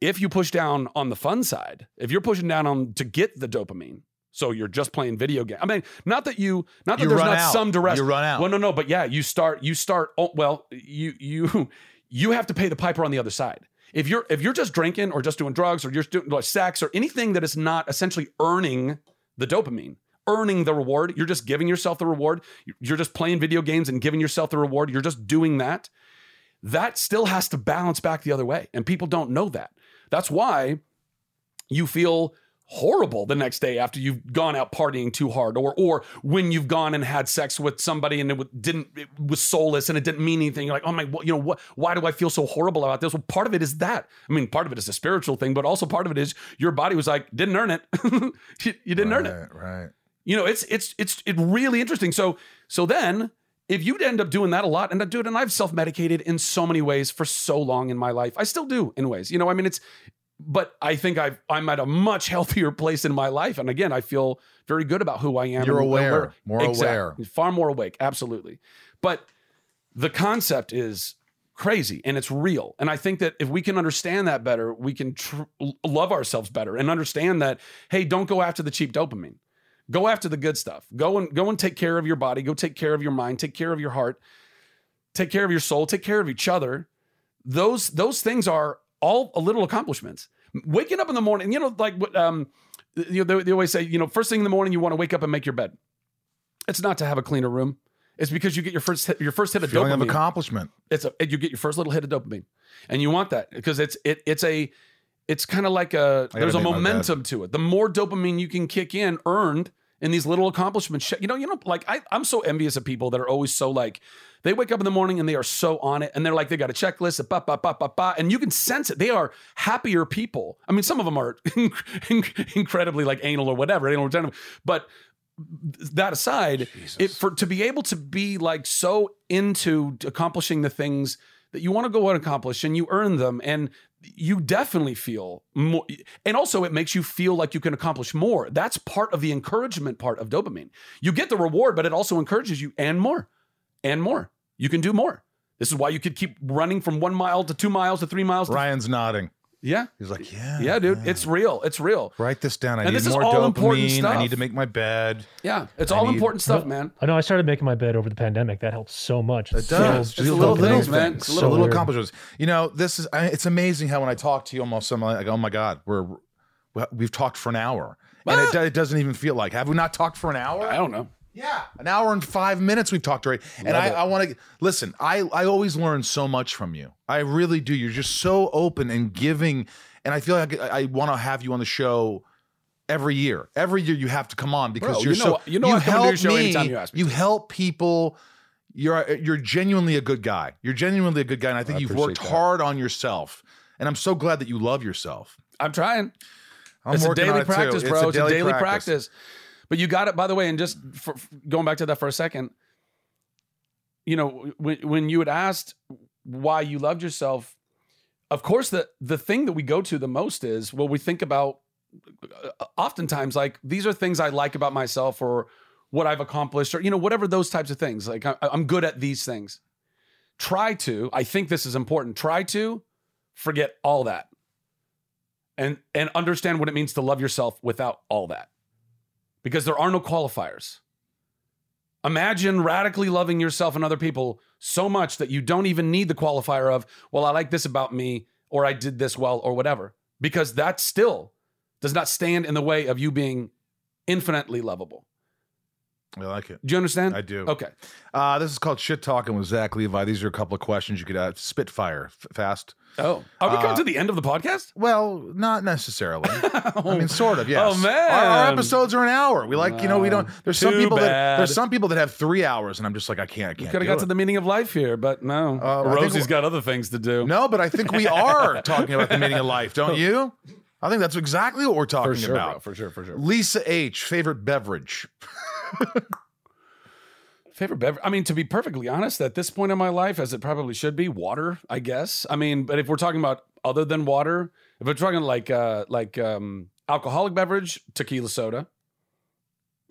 If you push down on the fun side, if you're pushing down on to get the dopamine, so you're just playing video game. I mean, not that you, not that You there's not out. some duress. You run out. Well, no, no, but yeah, you start, you start. Oh, well, you, you, (laughs) you have to pay the piper on the other side. If you're, if you're just drinking or just doing drugs or you're doing like sex or anything that is not essentially earning the dopamine, earning the reward, you're just giving yourself the reward. You're just playing video games and giving yourself the reward. You're just doing that. That still has to balance back the other way, and people don't know that. That's why you feel horrible the next day after you've gone out partying too hard or or when you've gone and had sex with somebody and it didn't it was soulless and it didn't mean anything. You're like oh my you know what why do i feel so horrible about this? Well part of it is that. I mean part of it is a spiritual thing but also part of it is your body was like didn't earn it. (laughs) You, you didn't earn it. Right, right. you know, it's it's it's it really interesting. So so then if you'd end up doing that a lot, and I do it, and I've self-medicated in so many ways for so long in my life. I still do in ways. You know, I mean it's but I think I've I'm at a much healthier (laughs) place in my life. And again, I feel very good about who I am. You're aware, more aware. Far more awake, absolutely. But the concept is crazy and it's real. And I think that if we can understand that better, we can tr- love ourselves better and understand that, hey, don't go after the cheap dopamine. Go after the good stuff. Go and go and take care of your body. Go take care of your mind. Take care of your heart. Take care of your soul. Take care of each other. Those those things are all a little accomplishments. Waking up in the morning, you know, like what um, you know, they, they always say, you know, first thing in the morning, you want to wake up and make your bed. It's not to have a cleaner room. It's because you get your first hit, your first hit of Feeling dopamine of accomplishment. it's a you get your first little hit of dopamine and you want that because it's it it's a it's kind of like a there's a make my bed. momentum to it. The more dopamine you can kick in earned in these little accomplishments you know you know like I, i'm so envious of people that are always so like they wake up in the morning and they are so on it and they're like they got a checklist a ba, ba, ba, ba, ba, and you can sense it. They are happier people. I mean some of them are (laughs) incredibly like anal or whatever anal retentive but that aside, it for to be able to be like so into accomplishing the things that you want to go and accomplish and you earn them and you definitely feel more and also it makes you feel like you can accomplish more. That's part of the encouragement part of dopamine. You get the reward but it also encourages you and more and more. You can do more. This is why you could keep running from one mile to two miles to three miles to, Ryan's nodding. Yeah He's like, yeah, yeah dude it's real it's real Write this down. I And need this is more all important dopamine. I need to make my bed. yeah it's I all need- important stuff man I know I started making my bed over the pandemic. That helps so much. It does. Feels Just so little good. things, man. man. It's Little, so little weird. accomplishments. You know, this is. I, it's amazing how when I talk to you, almost I'm like, oh my god, we're we- we've talked for an hour, and it, it doesn't even feel like. Have we not talked for an hour? i don't know Yeah, an hour and five minutes we've talked already. And Love I. I want to listen. I I always learn so much from you. I really do. You're just so open and giving, and I feel like I, I want to have you on the show every year. Every year you have to come on because Bro, you're you know- so you know I come to your help me. anytime you ask me You help people. You're you're genuinely a good guy. You're genuinely a good guy, and I think I you've worked that. hard on yourself. And I'm so glad that you love yourself. i'm trying I'm it's a daily too. practice, bro. It's a daily, practice. But But you got it. By the way, and just for, going back to that for a second, you know, when when you had asked why you loved yourself, of course the the thing that we go to the most is well, we think about uh, oftentimes like these are things I like about myself or what I've accomplished or you know whatever those types of things. Like I, I'm good at these things. Try to. I think this is important. Try to forget all that and and understand what it means to love yourself without all that because there are no qualifiers. Imagine radically loving yourself and other people so much that you don't even need the qualifier of well i like this about me or i did this well or whatever because that still does not stand in the way of you being infinitely lovable I like it. do you understand I do. okay Uh, this is called Shit Talking with Zach Levi. These are a couple of questions you could uh, spitfire f- fast. oh are we coming Uh, to the end of the podcast Well, not necessarily. (laughs) I mean, sort of. Yes. Oh, man. Our, our episodes are an hour. We like, you know, we don't. There's some people that there's some people that have three hours, and I'm just like, I can't. I can't. could have got it. to the meaning of life here but no Uh, think got other things to do No, but I think we (laughs) are talking about the meaning of life, don't you? I think that's exactly what we're talking for sure about. bro, for sure for sure Lisa H. Favorite beverage? (laughs) (laughs) Favorite beverage? I mean, to be perfectly honest, at this point in my life, as it probably should be, water, I guess. I mean, but if we're talking about other than water, if we're talking like uh like um alcoholic beverage, tequila soda,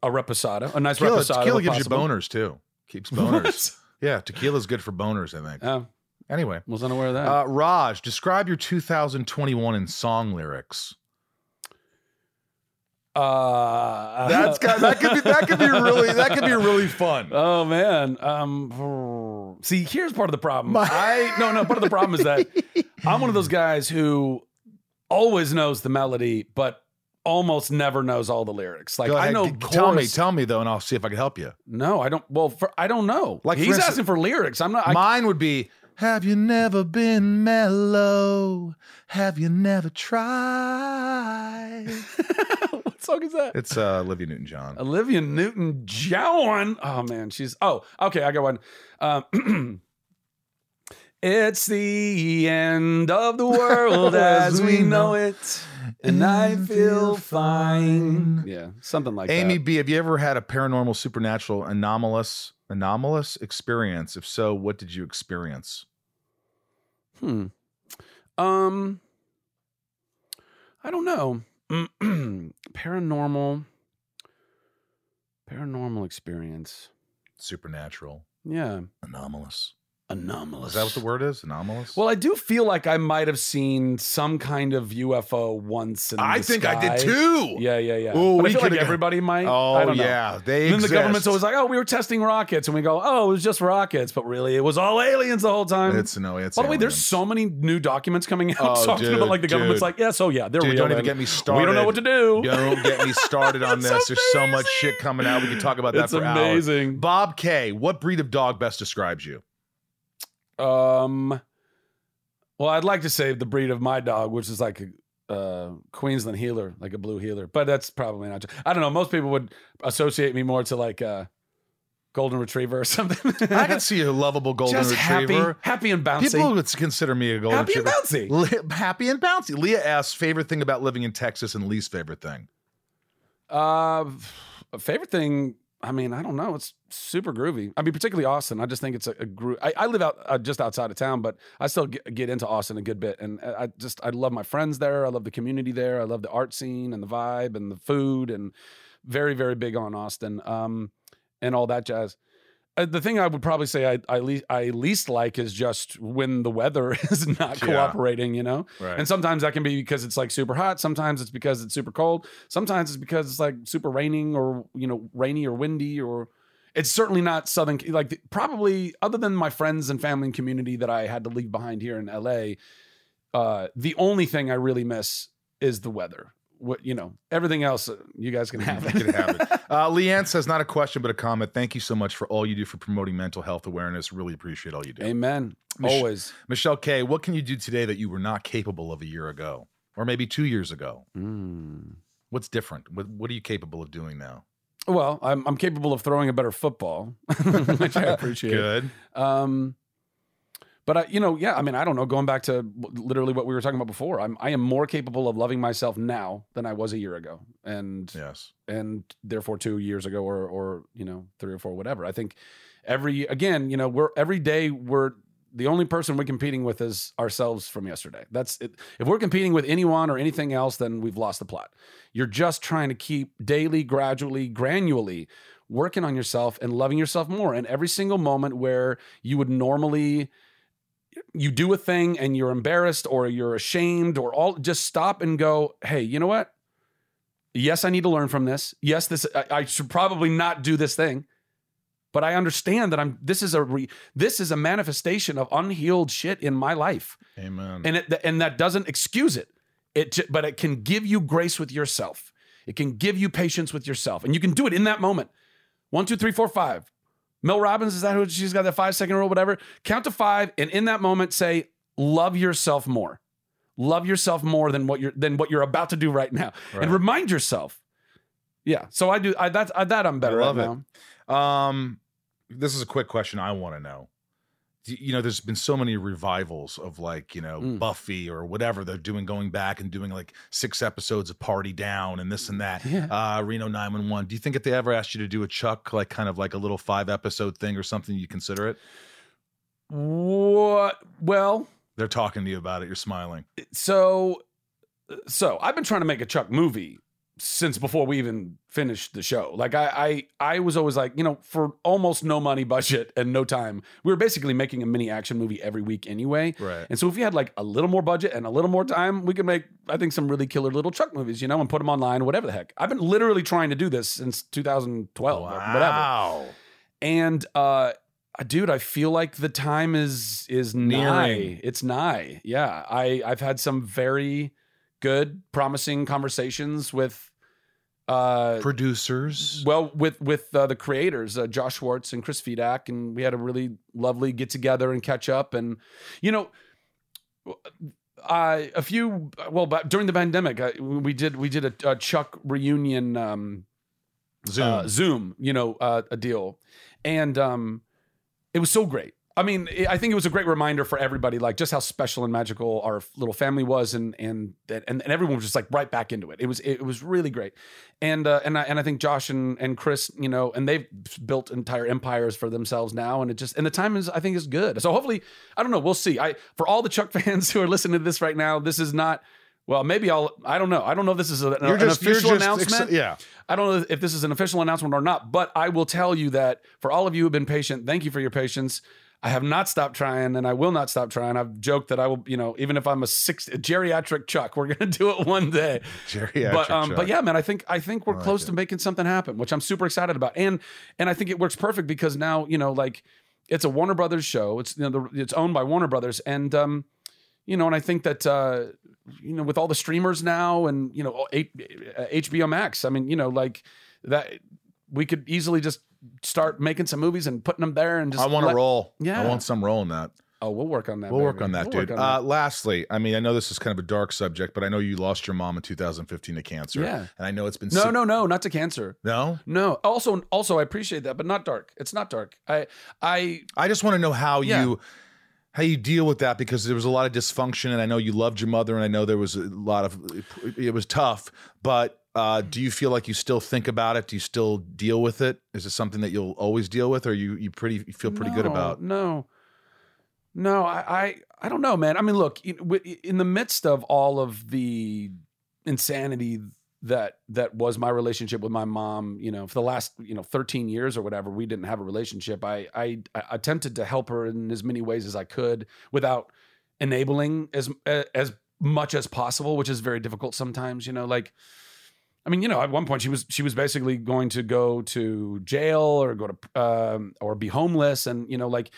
a reposada, a nice Tequila, reposada. tequila gives you boners too. Keeps (laughs) boners. yeah, tequila's good for boners. I think. Oh, Anyway, was unaware of that. uh, Raj, describe your 2021 in song lyrics. Uh, That's got that could be that could be really that could be really fun. (laughs) Oh man. Um see, here's part of the problem. My- I no no, part of the problem is that (laughs) I'm one of those guys who always knows the melody, but almost never knows all the lyrics. Like I know g- tell me, tell me though, and I'll see if I can help you. No, I don't well for I don't know. Like, he's instance- asking for lyrics. I'm not I, Mine would be Have you never been mellow? Have you never tried? (laughs) what song is that? It's uh, Olivia Newton John. Olivia Newton John. Oh man, she's oh okay. I got one. Um, (clears throat) it's the end of the world (laughs) as we know it, and I feel fine. Yeah, something like Amy that. Amy B, have you ever had a paranormal, supernatural, anomalous, anomalous experience? If so, what did you experience? Hmm. Um, I don't know. (clears throat) paranormal, paranormal experience. Supernatural, Yeah, anomalous. Anomalous. Is that what the word is? Anomalous. Well, I do feel like I might have seen some kind of UFO once in I the think I did too. Yeah, yeah, yeah. Ooh, but we I feel like everybody might. Oh I don't know. yeah, they And then the government's always like, "Oh, we were testing rockets," and we go, "Oh, it was just rockets," but really, it was all aliens the whole time. It's no, it's. By the way, there's so many new documents coming out (laughs) Oh, talking dude, about like the government's like, "Yes, oh yeah, they're Dude, real." don't even get me started. We don't know what to do. Don't get me (laughs) started on this. There's so much shit coming out. We can talk about that It's for hours. Bob K, what breed of dog best describes you? Um, well, I'd like to say the breed of my dog, which is like a uh, Queensland heeler, like a blue heeler, but that's probably not. I don't know. Most people would associate me more to like a golden retriever or (laughs) something. I can see a lovable golden Just retriever. happy, happy and bouncy. People would consider me a golden happy and retriever. bouncy. Li- happy and bouncy. Leah asks favorite thing about living in Texas and least favorite thing. Uh, favorite thing. I mean, I don't know. It's super groovy. I mean, particularly Austin. I just think it's a, a gro- I, I live out uh, just outside of town, but I still get, get into Austin a good bit, and I I just I love my friends there. I love the community there. I love the art scene and the vibe and the food, and very very big on Austin, um, and all that jazz. Uh, the thing I would probably say I I, le- I least like is just when the weather (laughs) is not Yeah. cooperating. You know, Right. and sometimes that can be because it's like super hot. Sometimes it's because it's super cold. Sometimes it's because it's like super raining or you know rainy or windy or it's certainly not southern like the- probably other than my friends and family and community that I had to leave behind here in LA. Uh, the only thing I really miss is the weather. What you know, everything else uh, you guys can have. You can have it. Uh, Leanne says, not a question, but a comment. Thank you so much for all you do for promoting mental health awareness. Really appreciate all you do. Amen. Mich- Always. Michelle K, what can you do today that you were not capable of a year ago or maybe two years ago? Mm. What's different? What, what are you capable of doing now? Well, I'm I'm capable of throwing a better football, (laughs) which I appreciate. Good. Um, But I, you know, yeah, I mean, I don't know. Going back to literally what we were talking about before, I'm I am more capable of loving myself now than I was a year ago, and Yes. and therefore two years ago, or or you know three or four, whatever. I think every again, you know, we're every day we're the only person we're competing with is ourselves from yesterday. That's it. If we're competing with anyone or anything else, then we've lost the plot. You're just trying to keep daily, gradually, granularly working on yourself and loving yourself more. And every single moment where you would normally you do a thing and you're embarrassed or you're ashamed or all just stop and go, hey, you know what? Yes, I need to learn from this. Yes, this I, I should probably not do this thing. But I understand that I'm this is a re, this is a manifestation of unhealed shit in my life. Amen. And it and that doesn't excuse it. It but it can give you grace with yourself. It can give you patience with yourself. And you can do it in that moment. One, two, three, four, five. Mel Robbins, is that who she's got that five second rule, whatever? Count to five, and in that moment say, love yourself more. Love yourself more than what you're than what you're about to do right now. Right. And remind yourself. Yeah. So I do I that I, that I'm better I love at it. now. Um, this is a quick question I want to know. You know, there's been so many revivals of like, you know, Mm. Buffy or whatever they're doing, going back and doing like six episodes of Party Down and this and that. Yeah. Uh, Reno 911. Do you think if they ever asked you to do a Chuck, like kind of like a little five episode thing or something, you consider it? What well, They're talking to you about it. You're smiling. so so I've been trying to make a Chuck movie since before we even finished the show. Like I I I was always like, you know, for almost no money budget and no time, we were basically making a mini action movie every week anyway. Right. And so if we had like a little more budget and a little more time, we could make I think some really killer little Chuck movies, you know, and put them online, whatever the heck. I've been literally trying to do this since 2012 or whatever. Wow. And uh dude, I feel like the time is is nigh. Nearing. It's nigh. Yeah. I I've had some very good, promising conversations with uh Producers. well with with uh, the creators uh, josh schwartz and chris fedak and we had a really lovely get together and catch up and you know I a few well but during the pandemic uh, we did we did a, a chuck reunion um Zoom. uh, zoom you know uh, a deal and um it was so great I mean, I think it was a great reminder for everybody, like just how special and magical our little family was, and and and, and everyone was just like right back into it. It was it was really great, and uh, and I and I think Josh and and Chris, you know, and they've built entire empires for themselves now, and it just and the time is I think is good. So hopefully, I don't know, we'll see. I for all the Chuck (laughs) fans who are listening to this right now, this is not. Well, maybe I'll. I don't know. I don't know if this is a, an, just- an official just ex- announcement. yeah. I don't know if this is an official announcement or not, but I will tell you that for all of you who have been patient, thank you for your patience. I have not stopped trying and I will not stop trying. I've joked that I will, you know, even if I'm a six a geriatric Chuck, we're gonna do it one day. (laughs) Geriatric but um, Chuck. but yeah, man, I think I think we're I like close it. to making something happen, which I'm super excited about. And and I think it works perfect because now, you know, like it's a Warner Brothers show. It's you know, the, it's owned by Warner Brothers. And um, you know, and I think that uh, you know, with all the streamers now and you know, HBO Max, I mean, you know, like that we could easily just start making some movies and putting them there and just I want to roll. Yeah. I want some roll in that. Oh, we'll work on that. We'll work on that, We'll dude. on uh, that. lastly, I mean, I know this is kind of a dark subject, but I know you lost your mom in 2015 to cancer. Yeah. And I know it's been no, si- no, no, not to cancer. no. No. Also, also, I appreciate that, but not dark. It's not dark. I, I, I just want to know how Yeah. you how you deal with that because there was a lot of dysfunction, and I know you loved your mother, and I know there was a lot of it was tough. But uh, do you feel like you still think about it? Do you still deal with it? Is it something that you'll always deal with, or you you pretty you feel pretty good about? No, no, I, I, I don't know, man. I mean, look, in, in the midst of all of the insanity that that was my relationship with my mom, you know, for the last you know 13 years or whatever, we didn't have a relationship. I, I, I attempted to help her in as many ways as I could without enabling as as much as possible, which is very difficult sometimes. You know, like. I mean, you know, at one point she was she was basically going to go to jail or go to um, or be homeless, and you know, like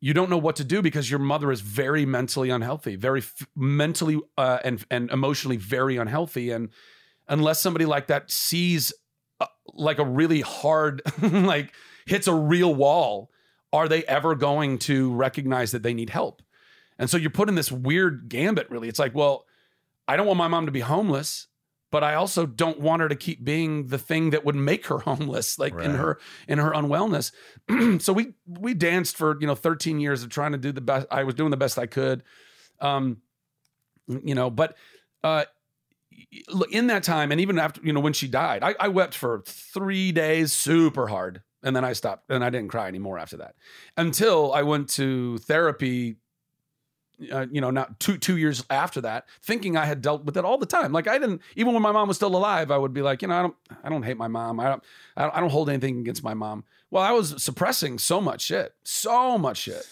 you don't know what to do because your mother is very mentally unhealthy, very f- mentally uh, and and emotionally very unhealthy, and unless somebody like that sees uh, like a really hard (laughs) like hits a real wall, are they ever going to recognize that they need help? And so you're put in this weird gambit. Really, it's like, well, I don't want my mom to be homeless but I also don't want her to keep being the thing that would make her (laughs) homeless, like in her in her unwellness. (clears throat) so we we danced for you know 13 years of trying to do the best. I was doing the best I could, um, you know. But uh, in that time, and even after you know when she died, I, I wept for three days, super hard, and then I stopped, and I didn't cry anymore after that until I went to therapy uh, you know, not two two years after that, thinking I had dealt with it all the time. Like I didn't, even when my mom was still alive, I would be like, you know, I don't, I don't hate my mom. I don't, I don't, I don't hold anything against my mom. Well, I was suppressing so much shit, so much shit.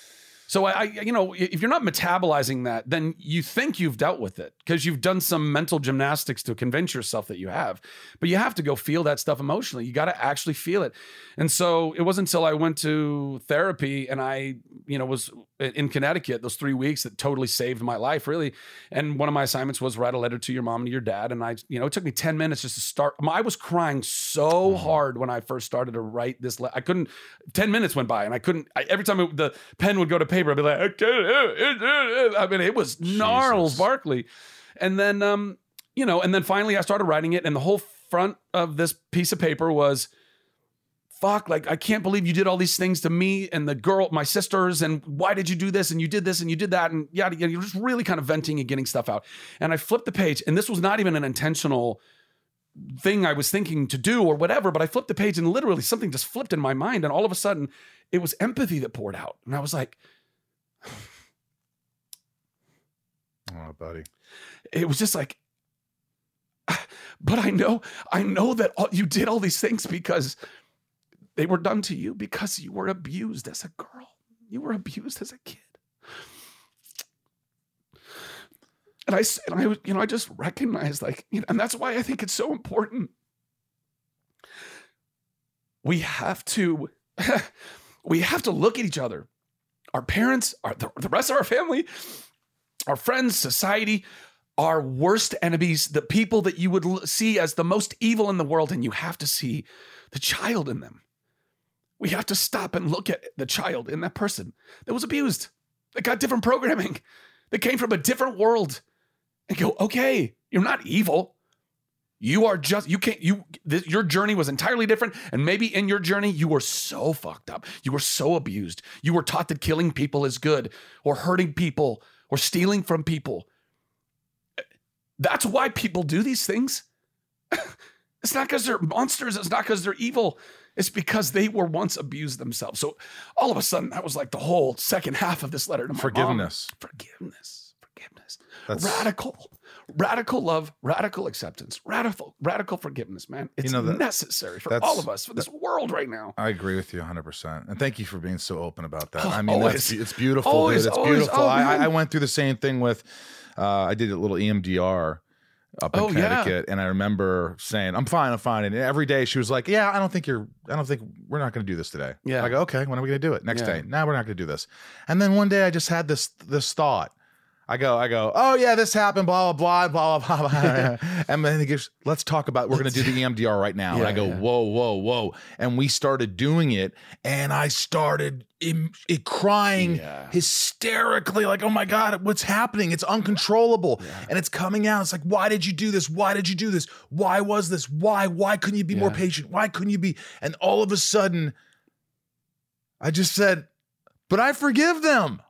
So I, I you know, if you're not metabolizing that, then you think you've dealt with it because you've done some mental gymnastics to convince yourself that you have. But you have to go feel that stuff emotionally. You got to actually feel it. And so it wasn't until I went to therapy and I, you know, was in Connecticut those three weeks that totally saved my life, really. And one of my assignments was write a letter to your mom and your dad. And I, you know, it took me 10 minutes just to start. I was crying so hard when I first started to write this. Le- I couldn't, 10 minutes went by and I couldn't, I, every time it, the pen would go to paper, I'd be like, I mean, it was gnarls Barkley. And then, um, you know, and then finally I started writing it and the whole front of this piece of paper was, fuck, like I can't believe you did all these things to me and the girl, my sisters, and why did you do this? And you did this and you did that, and yada yada. You're just really kind of venting and getting stuff out. And I flipped the page, and this was not even an intentional thing I was thinking to do or whatever, but I flipped the page and literally something just flipped in my mind, and all of a sudden it was empathy that poured out. And I was like, (sighs) Oh, buddy. it was just like (sighs) but i know i know that all, you did all these things because they were done to you because you were abused as a girl. You were abused as a kid. And i and i you know i just recognized like you know, and that's why i think it's so important. We have to (laughs) we have to look at each other. Our parents our the, the rest of our family our friends, society, our worst enemies, the people that you would see as the most evil in the world, and you have to see the child in them. We have to stop and look at the child in that person that was abused, that got different programming, (laughs) that came from a different world, and go, okay, you're not evil. You are just, you can't, you, th- your journey was entirely different. And maybe in your journey, you were so fucked up. You were so abused. You were taught that killing people is good or hurting people or stealing from people. That's why people do these things. (laughs) it's not because they're monsters. It's not because they're evil. It's because they were once abused themselves. So all of a sudden, that was like the whole second half of this letter to my mom. Forgiveness. Forgiveness. Forgiveness. That's- radical. Radical love, radical acceptance, radical, radical forgiveness, man. It's know, that- necessary for all of us, for this world right now. I agree with you 100%. And thank you for being so open about that. Oh, I mean, that's, always. it's beautiful, Always, dude. It's always. beautiful. Oh, I, I- I went through the same thing with, uh, I did a little EMDR up in Oh, yeah. Connecticut. And I remember saying, I'm fine, I'm fine. And every day she was like, Yeah, I don't think you're, I don't think we're not going to do this today. Yeah. I go, Okay, when are we going to do it? Next Yeah. day. Now we're not going to do this. And then one day I just had this, this thought. I go, I go, oh yeah, this happened, blah blah blah blah blah blah. (laughs) and then he goes, let's talk about. We're gonna do the EMDR (laughs) right now. and I go, yeah. whoa, whoa, whoa. And we started doing it, and I started im- it crying Yeah. hysterically, like, oh my god, what's happening? It's uncontrollable, and it's coming out. It's like, why did you do this? Why did you do this? Why was this? Why? Why couldn't you be more patient? Why couldn't you be? And all of a sudden, I just said, but I forgive them.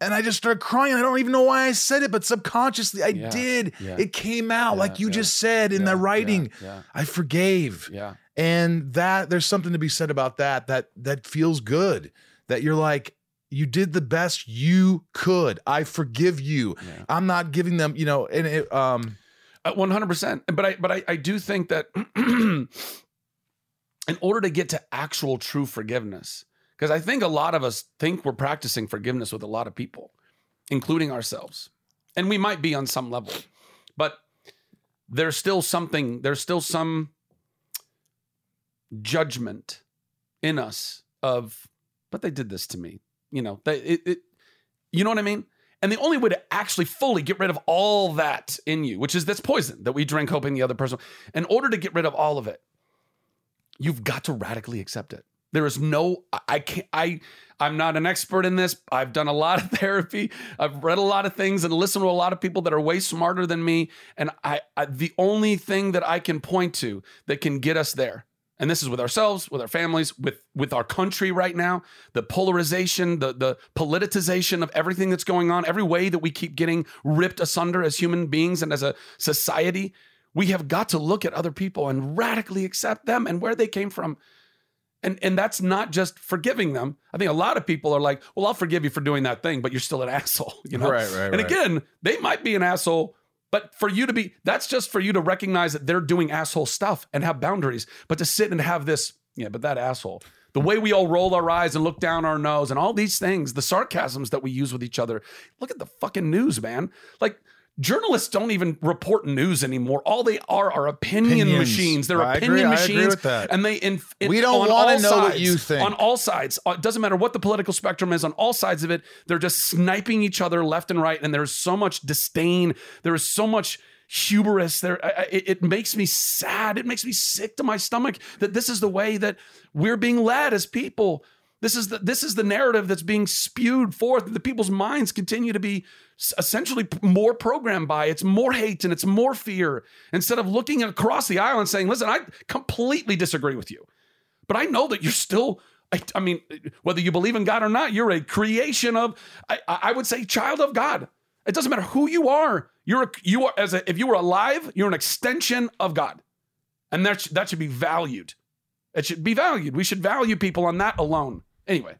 And I just started crying. I don't even know why I said it, but subconsciously I Yeah, did. yeah. It came out Yeah, like you just said in the writing. yeah, I forgave. Yeah. And that there's something to be said about that that that feels good. That you're like you did the best you could. I forgive you. I'm not giving them, you know, and it um Uh, One hundred percent. But I, but I, I do think that (clears throat) in order to get to actual true forgiveness, because I think a lot of us think we're practicing forgiveness with a lot of people, including ourselves, and we might be on some level, but there's still something. There's still some judgment in us of, but they did this to me. You know, they it, it you know what I mean? And the only way to actually fully get rid of all that in you, which is this poison that we drink hoping the other person, in order to get rid of all of it, you've got to radically accept it. There is no I- can't I I'm not an expert in this. I've done a lot of (laughs) therapy. I've read a lot of things and listened to a lot of people that are way smarter than me. And I, I the only thing that I can point to that can get us there, and this is with ourselves, with our families, with with our country right now, the polarization, the the politicization of everything that's going on, every way that we keep getting ripped asunder as human beings and as a society. We have got to look at other people and radically accept them and where they came from. And and that's not just forgiving them. I think a lot of people are like, "Well, I'll forgive you for doing that thing, but you're still an (laughs) asshole." You know, Right, right, And right. again, they might be an asshole, but for you to be, that's just for you to recognize that they're doing asshole stuff and have boundaries. But to sit and have this, yeah, but that asshole, the way we all roll our eyes and look down our nose and all these things, the sarcasms that we use with each other. Look at the fucking news, man. Like. Journalists don't even report news anymore. All they are are opinion Opinions. machines. They're I opinion I agree machines, with that. and they in, in- We don't wanna all know what you think. on all sides. Uh, It doesn't matter what the political spectrum is on all sides of it. They're just sniping each other left and right, and there's so much disdain. There is so much hubris. There, it, it makes me sad. It makes me sick to my stomach that this is the way that we're being led as people. This is the this is the narrative that's being spewed forth. The people's minds continue to be essentially more programmed by. It's more hate and it's more fear instead of looking across the aisle and saying, "Listen, I completely disagree with you." but I know that you're still. I, I mean, whether you believe in God or not, you're a creation of. I, I would say, child of God. It doesn't matter who you are. You're a, you are as a, if you were alive, you're an extension of God, and that that should be valued. It should be valued. We should value people on that alone. Anyway,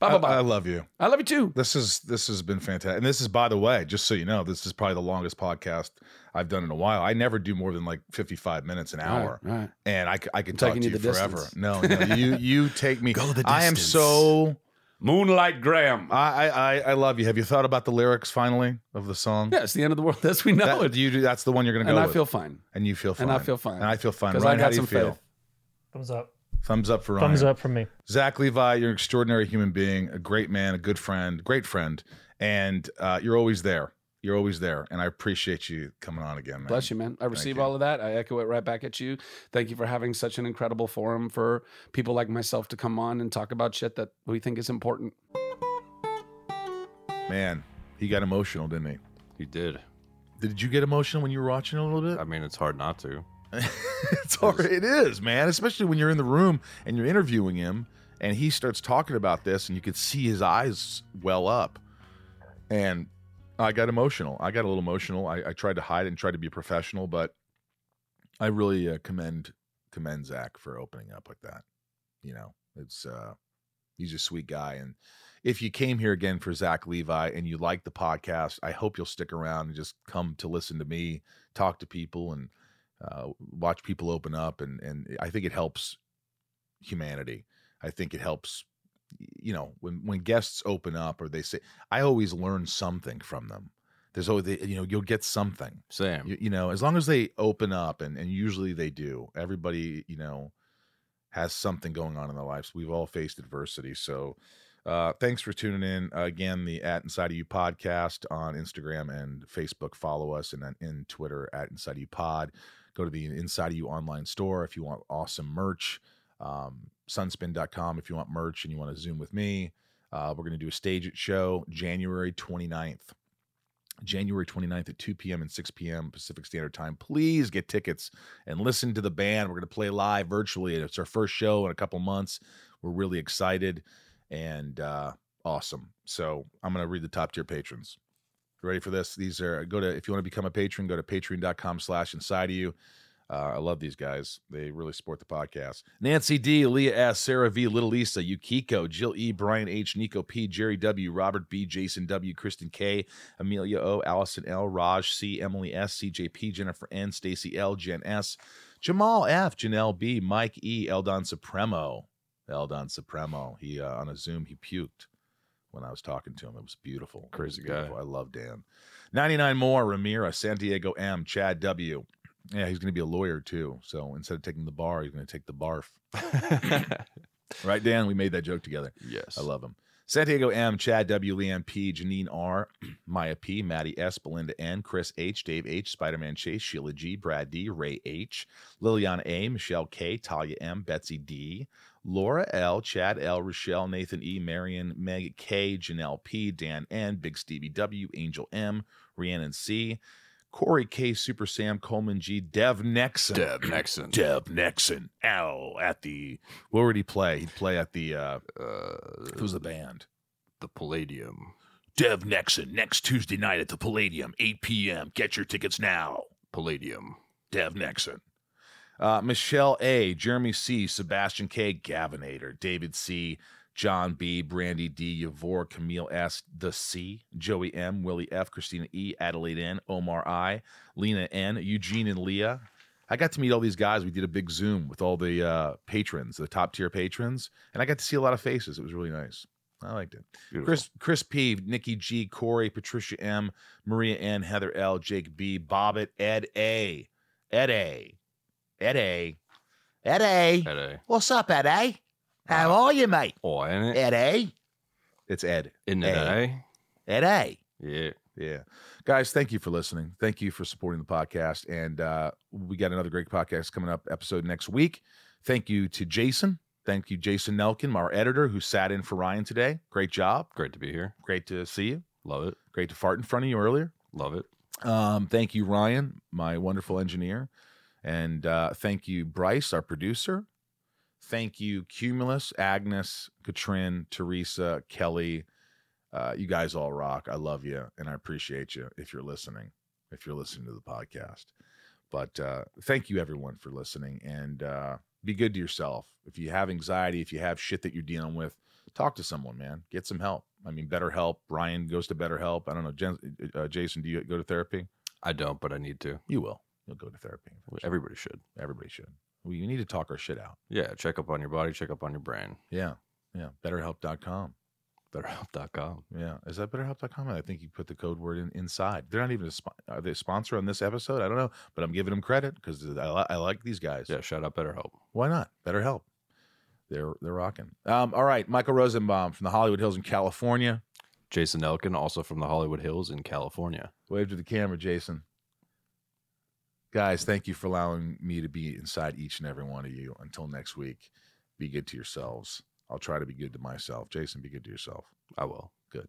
bye I, bye bye. I love you. I love you too. This is this has been fantastic, and this is by the way, just so you know, this is probably the longest podcast I've done in a while. I never do more than like fifty-five minutes an hour, Right, right. and I, c- I can I'm talk taking to you you the forever. distance. (laughs) No, no, you you take me. (laughs) Go the I am distance. so. Moonlight Graham. I, I I love you. Have you thought about the lyrics finally of the song? Yeah, it's the end of the world (laughs) as we know That, it. you do, that's the one you're going to go And I with. feel fine. and you feel fine, And I feel fine. and I feel fine. 'Cause Ryan, I how got do you some feel? faith. Thumbs up. Thumbs up for Ryan. Thumbs up from me. Zach Levi, you're an extraordinary human being, a great man, a good friend, great friend, and uh, you're always there. You're always there, and I appreciate you coming on again. Man. Bless you, man. I receive you. all of that. I echo it right back at you. Thank you for having such an incredible forum for people like myself to come on and talk about shit that we think is important. Man, he got emotional, didn't he? He did. Did you get emotional when you were watching a little bit? I mean, it's hard not to. (laughs) it's hard. It is, man. Especially when you're in the room and you're interviewing him, and he starts talking about this, and you could see his eyes well up. And I got emotional. I got a little emotional. I, I tried to hide and try to be professional, but I really uh, commend commend Zach for opening up like that. You know, it's uh, he's a sweet guy, and if you came here again for Zach Levi and you like the podcast, I hope you'll stick around and just come to listen to me talk to people and uh, watch people open up and and I think it helps humanity. I think it helps you know when when guests open up or they say I always learn something from them. There's always they, you know you'll get something. Sam. You, you know as long as they open up and and usually they do. Everybody you know has something going on in their lives. We've all faced adversity, so. Uh, thanks for tuning in. Uh, again, the at Inside of You podcast on Instagram and Facebook. Follow us and then in Twitter at Inside of You Pod. Go to the Inside of You online store if you want awesome merch. Um, sunspin.com if you want merch and you want to Zoom with me. Uh, we're going to do a StageIt show January 29th. January 29th at 2 p.m. and 6 p.m. Pacific Standard Time. Please get tickets and listen to the band. We're going to play live virtually. It's our first show in a couple months. We're really excited and uh, awesome. So I'm going to read the top tier patrons. Ready for this? These are go to if you want to become a patron, go to patreon.com slash inside of you. Uh, I love these guys. They really support the podcast. Nancy D, Leah S, Sarah V, Little Lisa, Yukiko, Jill E, Brian H, Nico P, Jerry W, Robert B, Jason W, Kristen K, Amelia O, Allison L, Raj C, Emily S, CJ P, Jennifer N, Stacy L, Jen S, Jamal F, Janelle B, Mike E, Eldon Supremo. Eldon Supremo. He uh, on a Zoom he puked when I was talking to him. It was beautiful. It was Crazy guy. I love Dan. 99 more, Ramira, San Diego M, Chad W. Yeah, he's going to be a lawyer too. So instead of taking the bar, he's going to take the barf. (laughs) right, Dan? We made that joke together. yes. I love him. Santiago M, Chad W, Leanne P, Janine R, (clears throat) Maya P, Maddie S, Belinda N, Chris H, Dave H, Spider Man Chase, Sheila G, Brad D, Ray H, Liliana A, Michelle K, Talia M, Betsy D, Laura L, Chad L, Rochelle, Nathan E, Marion, Meg K, Janelle P, Dan N, Big Stevie W, Angel M, Rhiannon C, Corey K, Super Sam, Coleman G, Dev Nexon. Deb Nexon. Dev Nexon. L at the where would he play? He'd play at the uh Uh, it was the band. the Palladium. Dev Nexon next Tuesday night at the Palladium, 8 p.m. Get your tickets now. Palladium. Dev Nexon. Uh, Michelle A, Jeremy C, Sebastian K, Gavinator, David C, John B, Brandy D, Yavor, Camille S, The C, Joey M, Willie F, Christina E, Adelaide N, Omar I, Lena N, Eugene and Leah. I got to meet all these guys. We did a big Zoom with all the uh, patrons, the top tier patrons, and I got to see a lot of faces. It was really nice. I liked it. Beautiful. Chris Chris P, Nikki G, Corey, Patricia M, Maria N, Heather L, Jake B, Bobbit, Ed A, Ed A, Ed A, Ed A. Ed A. What's up, Ed A? How are you, mate? Oh, ain't it? Ed A. It's Ed. Isn't it A. A? Ed A. Yeah. Yeah. Guys, thank you for listening. Thank you for supporting the podcast. And uh, we got another great podcast coming up, episode next week. Thank you to Jason. Thank you, Jason Nelkin, our editor, who sat in for Ryan today. Great job. Great to be here. Great to see you. Love it. Great to fart in front of you earlier. Love it. Um, thank you, Ryan, my wonderful engineer. And uh, thank you, Bryce, our producer. Thank you, Cumulus, Agnes, Katrin, Teresa, Kelly. Uh, you guys all rock. I love you and I appreciate you if you're listening, if you're listening to the podcast. But uh, thank you, everyone, for listening and uh, be good to yourself. If you have anxiety, if you have shit that you're dealing with, talk to someone, man. Get some help. I mean, BetterHelp. Ryan goes to BetterHelp. I don't know. Jen, uh, Jason, do you go to therapy? I don't, but I need to. You will. You'll go to therapy. Everybody should. Everybody should. We need to talk our shit out. Yeah. Check up on your body. Check up on your brain. Yeah. Yeah. BetterHelp.com. BetterHelp.com. Yeah. Is that BetterHelp.com? I think you put the code word in inside. They're not even a are they a sponsor on this episode? I don't know, but I'm giving them credit because I, li- I like these guys. Yeah. Shout out BetterHelp. Why not? BetterHelp. They're they're rocking. Um, all right, Michael Rosenbaum from the Hollywood Hills in California. Jason Elkin, also from the Hollywood Hills in California. Wave to the camera, Jason. Guys, thank you for allowing me to be inside each and every one of you. Until next week, be good to yourselves. I'll try to be good to myself. Jason, be good to yourself. I will. Good.